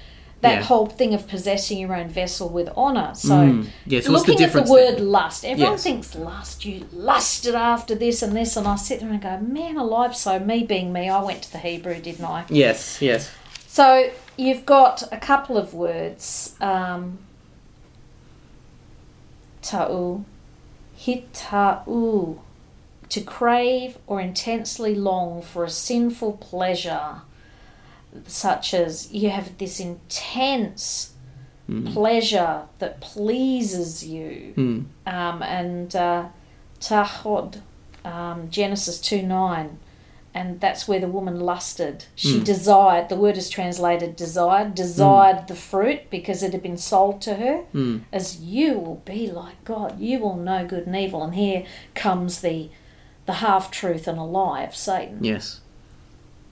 that Yeah. whole thing of possessing your own vessel with honor. So, Mm. Yeah, so what's the looking at the word then? lust, everyone Yes. thinks lust. You lusted after this and this, and I sit there and go, man alive. So me being me, I went to the Hebrew, didn't I? Yes, yes. So you've got a couple of words. Um, ta'u, hita'u, to crave or intensely long for a sinful pleasure, such as you have this intense pleasure that pleases you, Mm. um, and uh, tahod, um, Genesis 2 9, and that's where the woman lusted. She Hmm. desired, the word is translated desired, desired the fruit because it had been sold to her Hmm. as you will be like God, you will know good and evil. And here comes the, the half truth and a lie of Satan. Yes.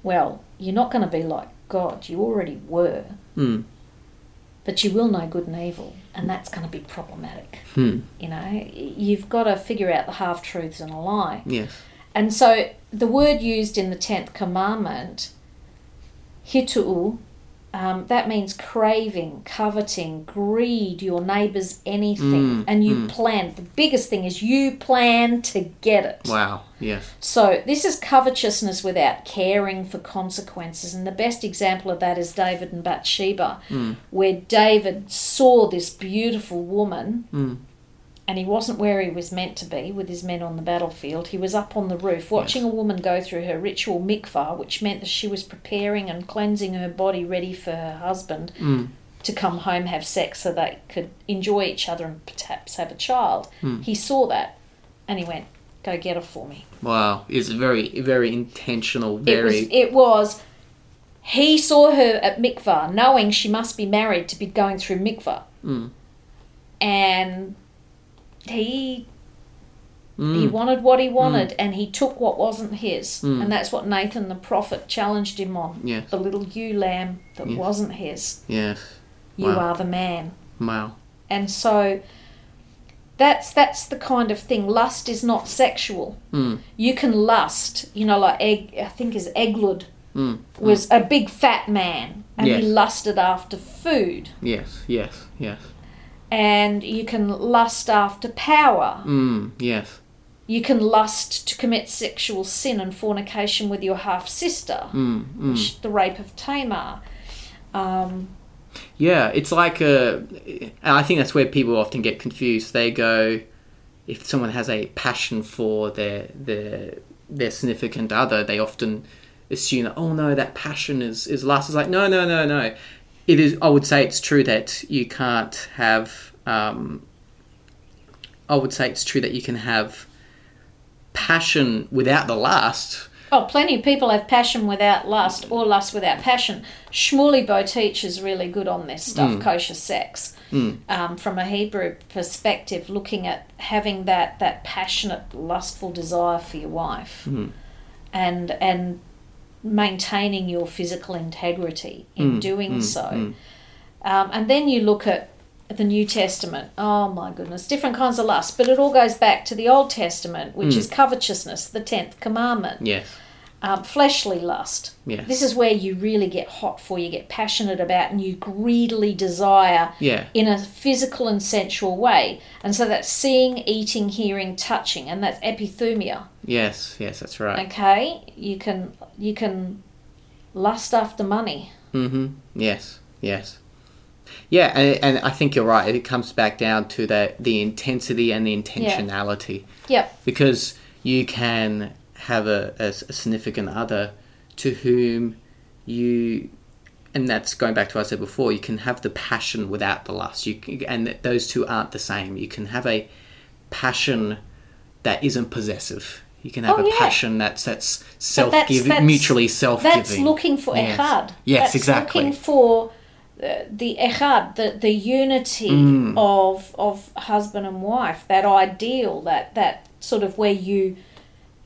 Well, you're not going to be like God, you already were, Hmm. but you will know good and evil, and that's going to be problematic. Hmm. You know, you've got to figure out the half truths and a lie. Yes. And so the word used in the 10th commandment, hitu, um, that means craving, coveting, greed, your neighbor's anything, Mm, and you mm. plan. The biggest thing is you plan to get it. Wow. Yes. So this is covetousness without caring for consequences, and the best example of that is David and Bathsheba, Mm. where David saw this beautiful woman, Mm. And he wasn't where he was meant to be with his men on the battlefield. He was up on the roof watching a woman go through her ritual mikvah, which meant that she was preparing and cleansing her body ready for her husband Mm. to come home have sex so they could enjoy each other and perhaps have a child. Hmm. He saw that, and he went, "Go get her for me." Wow. It's very, very intentional. It Very. was. It was. He saw her at mikvah, knowing she must be married to be going through mikvah, Mm. and he he Mm. wanted what he wanted, and he took what wasn't his, Mm. and that's what Nathan the prophet challenged him on. Yes. The little ewe lamb that Yes. wasn't his. Yes. You Wow. are the man. Wow. And so that's that's the kind of thing. Lust is not sexual. Mm. You can lust, you know, like egg. I think is Eglud Mm. was a big fat man, and Yes. he lusted after food. Yes. Yes. Yes. And you can lust after power. Mm. Yes. You can lust to commit sexual sin and fornication with your half sister, Mm. Mm. the rape of Tamar. Um, Yeah, it's like a. And I think that's where people often get confused. They go, if someone has a passion for their their their significant other, they often assume that oh no, that passion is is lust. It's like no, no, no, no. It is. I would say it's true that you can't have. Um, I would say it's true that you can have passion without the lust. Oh, plenty of people have passion without lust or lust without passion. Shmuley Boteach is really good on this stuff, kosher sex, um, from a Hebrew perspective, looking at having that, that passionate, lustful desire for your wife and and maintaining your physical integrity in hmm, doing hmm, so. Hmm. Um, and then you look at the New Testament. Oh my goodness, different kinds of lust, but it all goes back to the Old Testament, which is covetousness, the tenth commandment Yes. Um, fleshly lust. Yes. This is where you really get hot for, you get passionate about, and you greedily desire Yeah. in a physical and sensual way. And so that's seeing, eating, hearing, touching, and that's epithumia. Yes. Yes. That's right. Okay, you can you can lust after money. Mm-hmm. Yes. Yes. Yeah, and, and I think you're right. It comes back down to the the intensity and the intentionality. Yep. Because you can have a a significant other to whom you, and that's going back to what I said before. You can have the passion without the lust. You can, and those two aren't the same. You can have a passion that isn't possessive. You can have Oh, a yeah. passion that's that's self giving, mutually self giving. That's looking for yes. echad. Yes, That's exactly. Looking for uh, the echad, the the unity Mm. of of husband and wife. That ideal, that that sort of where you,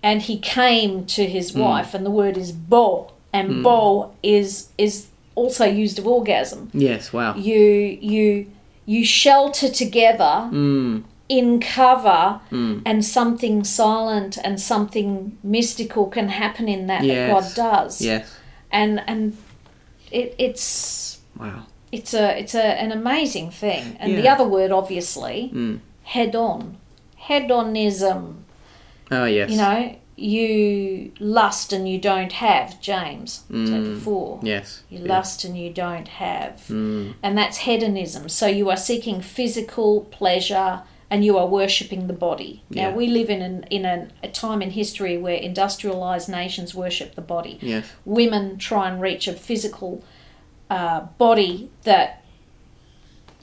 and he came to his Mm. wife, and the word is bo, and bo is is also used of orgasm. Yes. Wow. You you you shelter together Mm. in cover and something silent and something mystical can happen in that Yes. that God does. Yes. And and it, it's Wow. it's a it's a, an amazing thing. And the other word obviously, Mm. head. Hedonism. Oh yes. You know, you lust and you don't have, James chapter four. Yes. You lust and you don't have. Mm. And that's hedonism. So you are seeking physical pleasure and you are worshipping the body. Now Yeah. we live in an, in an, a time in history where industrialized nations worship the body. Yes. Women try and reach a physical uh, body that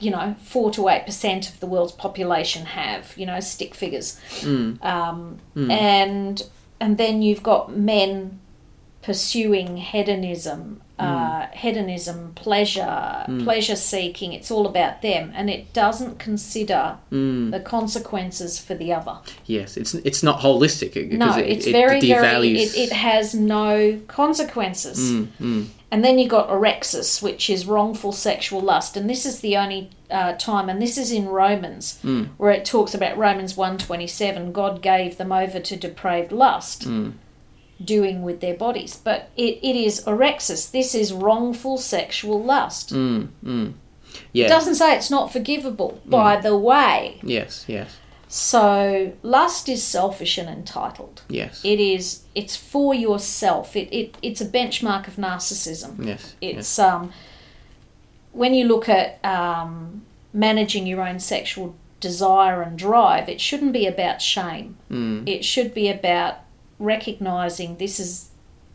you know, four to eight percent of the world's population have, you know, stick figures, hmm. um, hmm. and and then you've got men pursuing hedonism, hmm. uh, hedonism, pleasure, pleasure seeking. It's all about them, and it doesn't consider the consequences for the other. Yes, it's it's not holistic. No, because it, it's it very, very. devalues. It, it has no consequences. And then you got orexis, which is wrongful sexual lust, and this is the only uh, time, and this is in Romans, Mm. where it talks about Romans one twenty seven. God gave them over to depraved lust, Mm. doing with their bodies. But it, it is orexis. This is wrongful sexual lust. Mm, mm. Yeah. It doesn't say it's not forgivable. By the way, Yes, yes, so lust is selfish and entitled. yes, It is. It's for yourself. It, it it's a benchmark of narcissism. yes, It's um, when you look at um, managing your own sexual desire and drive, it shouldn't be about shame. Mm. It should be about recognizing this is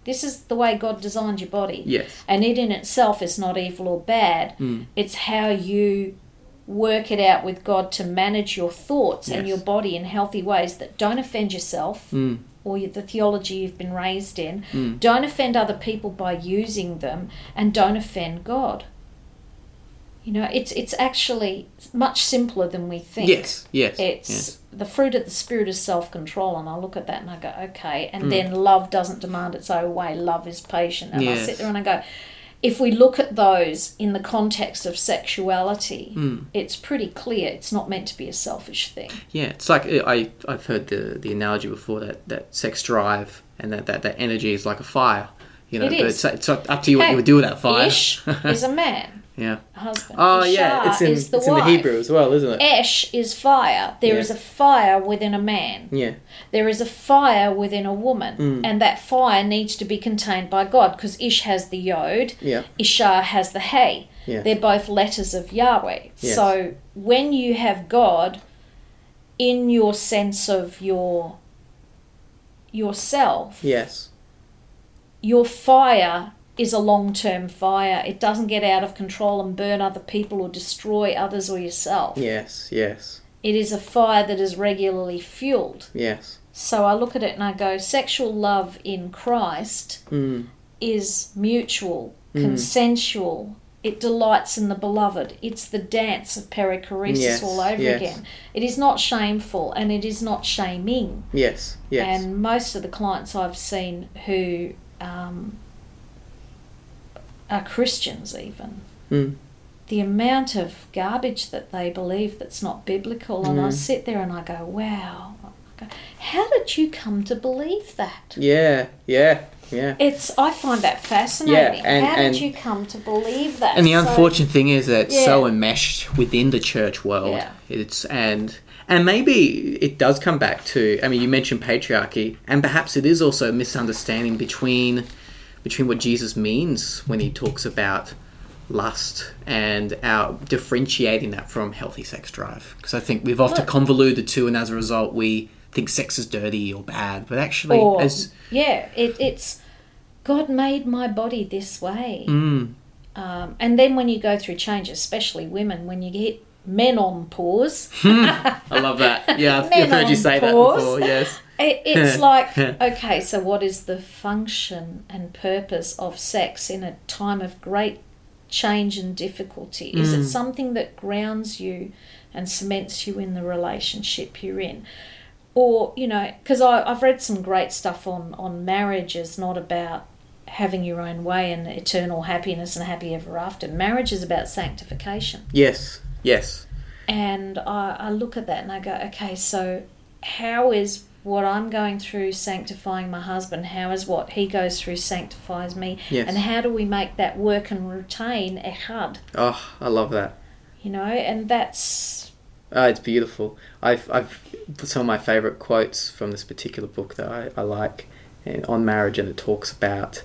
this is the way God designed your body, yes, and it in itself is not evil or bad. Mm. It's how you work it out with God to manage your thoughts and your body in healthy ways that don't offend yourself Mm. or the theology you've been raised in. Mm. Don't offend other people by using them, and don't offend God. You know, it's it's actually much simpler than we think. yes, yes, It's yes. the fruit of the spirit is self control, and I look at that and I go, okay. And then love doesn't demand its own way. Love is patient, and I sit there and I go, if we look at those in the context of sexuality, Mm. it's pretty clear it's not meant to be a selfish thing. Yeah, it's like I I've heard the the analogy before that that sex drive and that that, that energy is like a fire. You know, It but it's it's up to you what Hey, you would do with that fire. Ish is a man, yeah. husband. Oh Isha yeah, it's in it's in the Hebrew as well, isn't it? Esh is fire. There Yeah. is a fire within a man. Yeah. There is a fire within a woman. Mm. And that fire needs to be contained by God because Ish has the Yod, Yeah. Isha has the Hey. Yeah. They're both letters of Yahweh. Yes. So when you have God in your sense of your yourself, Yes. your fire is a long term fire. It doesn't get out of control and burn other people or destroy others or yourself. Yes. Yes. It is a fire that is regularly fueled. Yes. So I look at it and I go, sexual love in Christ Mm. is mutual, consensual. It delights in the beloved. It's the dance of perichoresis Yes, all over yes. again. It is not shameful and it is not shaming. Yes. Yes. And most of the clients I've seen who um, are Christians, even, Mm. the amount of garbage that they believe that's not biblical, and I Mm. sit there and I go, wow. How did you come to believe that? Yeah. Yeah. Yeah. It's I find that fascinating. and- How and- did you come to believe that? And the So- unfortunate thing is that it's so enmeshed within the church world. Yeah. It's and and maybe it does come back to. I mean, you mentioned patriarchy, and perhaps it is also a misunderstanding between between what Jesus means when he talks about lust and our differentiating that from healthy sex drive. Because I think we've often convoluted the two, and as a result, we think sex is dirty or bad. But actually, or as yeah, it, it's God made my body this way. mm, Um, and then when you go through change, especially women, when you get men on pause, I love that. Yeah, I've, I've heard you say pause. that before. Yes. It, it's like, okay, so what is the function and purpose of sex in a time of great change and difficulty? Is Mm. it something that grounds you and cements you in the relationship you're in? Or, you know, because I've read some great stuff on, on marriage is not about having your own way and eternal happiness and happy ever after. Marriage is about sanctification. Yes. Yes. And I, I look at that and I go, okay, so how is what I'm going through sanctifying my husband? How is what he goes through sanctifies me? Yes. And how do we make that work and retain echad? Oh, I love that. You know, and that's Oh, it's beautiful. I've, I've some of my favourite quotes from this particular book that I, I like and on marriage, and it talks about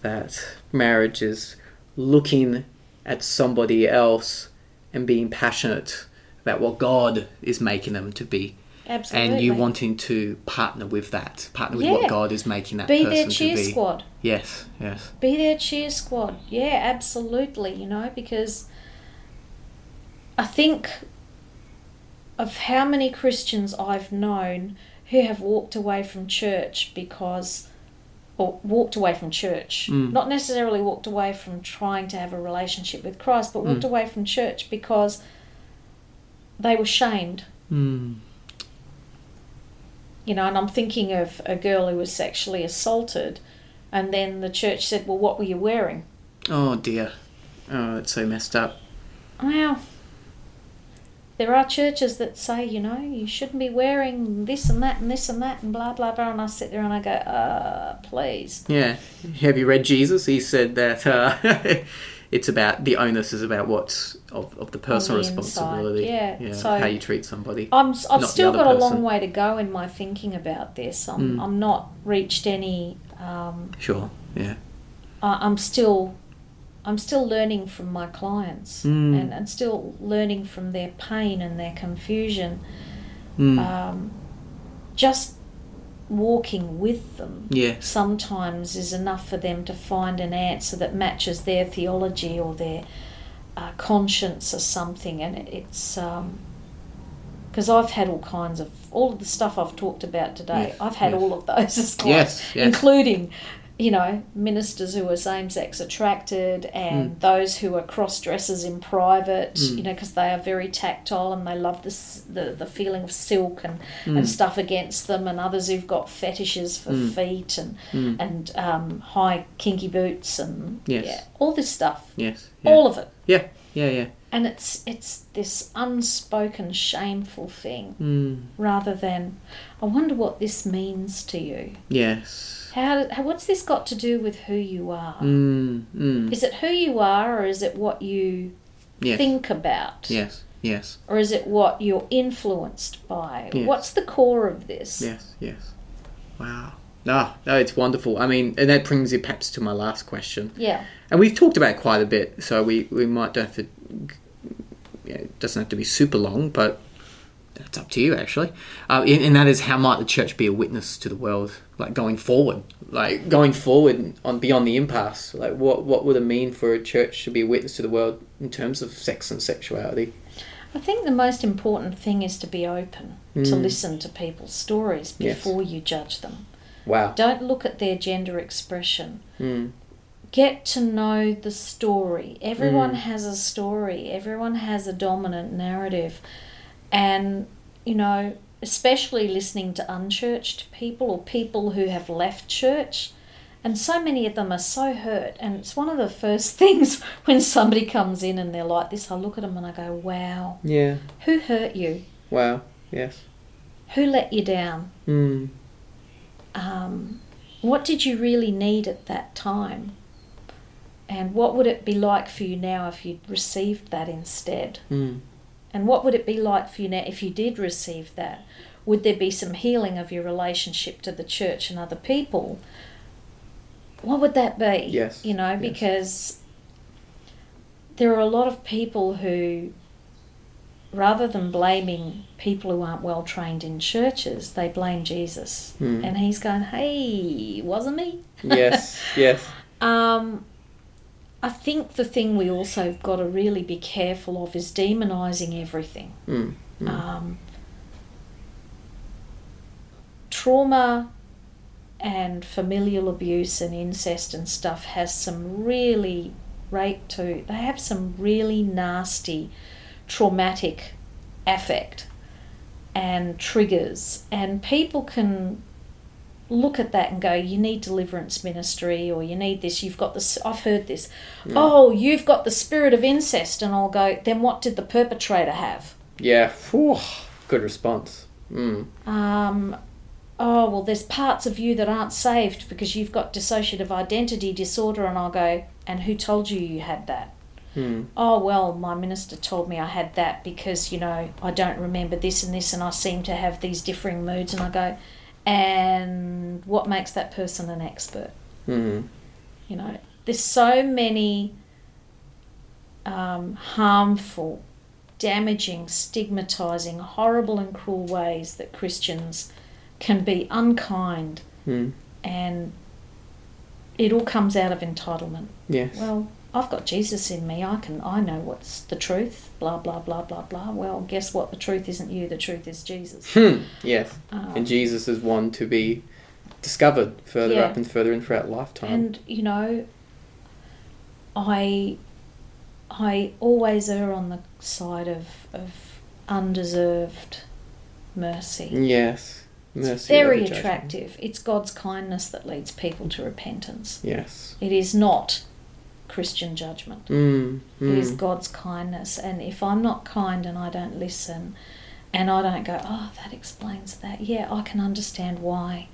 that marriage is looking at somebody else and being passionate about what God is making them to be, absolutely. and you wanting to partner with that, partner with Yeah. what God is making that be person their to cheer be. squad. Yes, yes, Be their cheer squad. Yeah, absolutely. You know, because I think of how many Christians I've known who have walked away from church because, or walked away from church, Mm. not necessarily walked away from trying to have a relationship with Christ, but walked Mm. away from church because they were shamed. Mm. You know, and I'm thinking of a girl who was sexually assaulted, and then the church said, Well, what were you wearing? Oh dear. Oh, it's so messed up. Well, there are churches that say, you know, you shouldn't be wearing this and that and this and that and blah blah blah. And I sit there and I go, uh, please. Yeah. Have you read Jesus? He said that uh, it's about the onus is about what's of, of the personal the inside, responsibility. yeah. So- how you treat somebody. I'm, I've still got a person. long way to go in my thinking about this. I'm, Mm. I'm not reached any. Um, Sure. Yeah. I- I'm still. I'm still learning from my clients Mm. and, and still learning from their pain and their confusion. Mm. Um, just walking with them yeah. sometimes is enough for them to find an answer that matches their theology or their uh, conscience or something. And it, it's because I've had all kinds of all of the stuff I've talked about today. Yes, I've had yes. all of those as clients, yes. including. You know, ministers who are same sex attracted and those who are cross dressers in private, Mm. you know, because they are very tactile and they love this, the, the feeling of silk and, Mm. and stuff against them, and others who've got fetishes for Mm. feet and Mm. and um, high kinky boots and Yes. yeah, all this stuff, Yes. Yeah. all of it, yeah. Yeah. Yeah. and it's it's this unspoken shameful thing Mm. rather than I wonder what this means to you. Yes. How, how what's this got to do with who you are? Mm. Mm. Is it who you are, or is it what you Yes. think about, Yes. Yes. or is it what you're influenced by? Yes. What's the core of this? Yes, yes. Wow. No, no, it's wonderful. I mean, and that brings it perhaps to my last question. Yeah. And we've talked about it quite a bit, so we, we might don't have to. Yeah, it doesn't have to be super long, but that's up to you actually. Uh, and, and that is how might the church be a witness to the world, like going forward, like going forward on beyond the impasse. Like what what would it mean for a church to be a witness to the world in terms of sex and sexuality? I think the most important thing is to be open to Mm. listen to people's stories Yes. before you judge them. Wow. Don't look at their gender expression. Mm. Get to know the story. Everyone Mm. has a story, everyone has a dominant narrative. And, you know, especially listening to unchurched people or people who have left church. And so many of them are so hurt. And it's one of the first things when somebody comes in and they're like this, I look at them and I go, wow, Yeah. who hurt you? Wow. Yes. Who let you down? Mm. um, what did you really need at that time? And what would it be like for you now if you'd received that instead? Mm. And what would it be like for you now if you did receive that? Would there be some healing of your relationship to the church and other people? What would that be? Yes, You know, yes. because there are a lot of people who, rather than blaming people who aren't well trained in churches, they blame Jesus. Mm. And he's going, hey, wasn't me? Yes. yes. Um, I think the thing we also have got to really be careful of is demonising everything. Mm. Mm. Um, trauma and familial abuse and incest and stuff has some really rape too. They have some really nasty, traumatic affect and triggers, and people can look at that and go, "You need deliverance ministry, or you need this. You've got this. I've heard this. Oh, you've got the spirit of incest," and I'll go, "Then what did the perpetrator have?" Yeah. Good response. Mm. um, oh, well, there's parts of you that aren't saved because you've got dissociative identity disorder. And I'll go, and who told you you had that? Mm. Oh, well, my minister told me I had that because, you know, I don't remember this and this, and I seem to have these differing moods. And I go, and what makes that person an expert? Mm. You know, there's so many um, harmful, damaging, stigmatizing, horrible, and cruel ways that Christians can be unkind, Mm. and it all comes out of entitlement. Yes. Well, I've got Jesus in me. I can I know what's the truth. Blah blah blah blah blah. Well, guess what? The truth isn't you. The truth is Jesus. Hmm. Yes. Um, And Jesus is one to be discovered further Yeah. up and further in throughout lifetime. and you know, I I always err on the side of of undeserved mercy. yes. It's Mercy very attractive. It's God's kindness that leads people to repentance. Yes. It is not Christian judgment. Mm, It is mm. God's kindness. And if I'm not kind and I don't listen and I don't go, oh, that explains that, yeah, I can understand why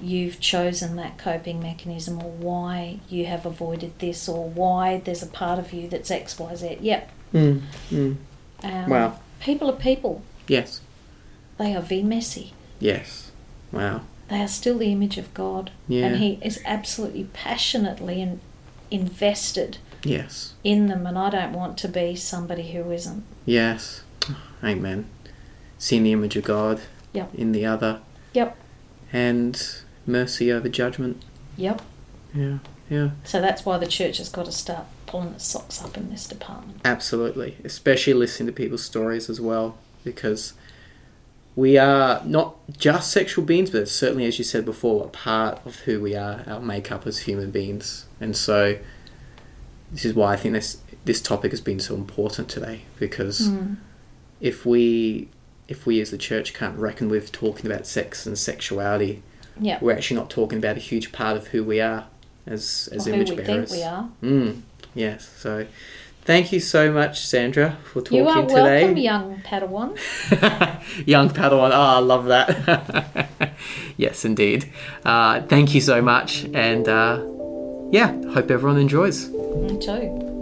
you've chosen that coping mechanism or why you have avoided this or why there's a part of you that's XYZ. Yep. Mm, mm. Um, Wow. People are people. Yes. They are V messy. Yes. Wow. They are still the image of God. Yeah. And He is absolutely passionately in, invested Yes. in them. And I don't want to be somebody who isn't. Yes. Amen. Seeing the image of God Yep. in the other Yep. and mercy over judgment. Yep. Yeah. Yeah. So that's why the church has got to start pulling its socks up in this department. Absolutely. Especially listening to people's stories as well, because we are not just sexual beings, but certainly, as you said before, a part of who we are, our makeup as human beings. And so, this is why I think this this topic has been so important today, because Mm. if we if we as the church can't reckon with talking about sex and sexuality, Yeah. we're actually not talking about a huge part of who we are as as Or who image we bearers. think we are. Mm, yes. So, thank you so much, Sandra, for talking You are today. welcome, young Padawan. Young Padawan. Oh, I love that. yes, indeed. Uh, thank you so much, and uh, yeah, hope everyone enjoys. Me too.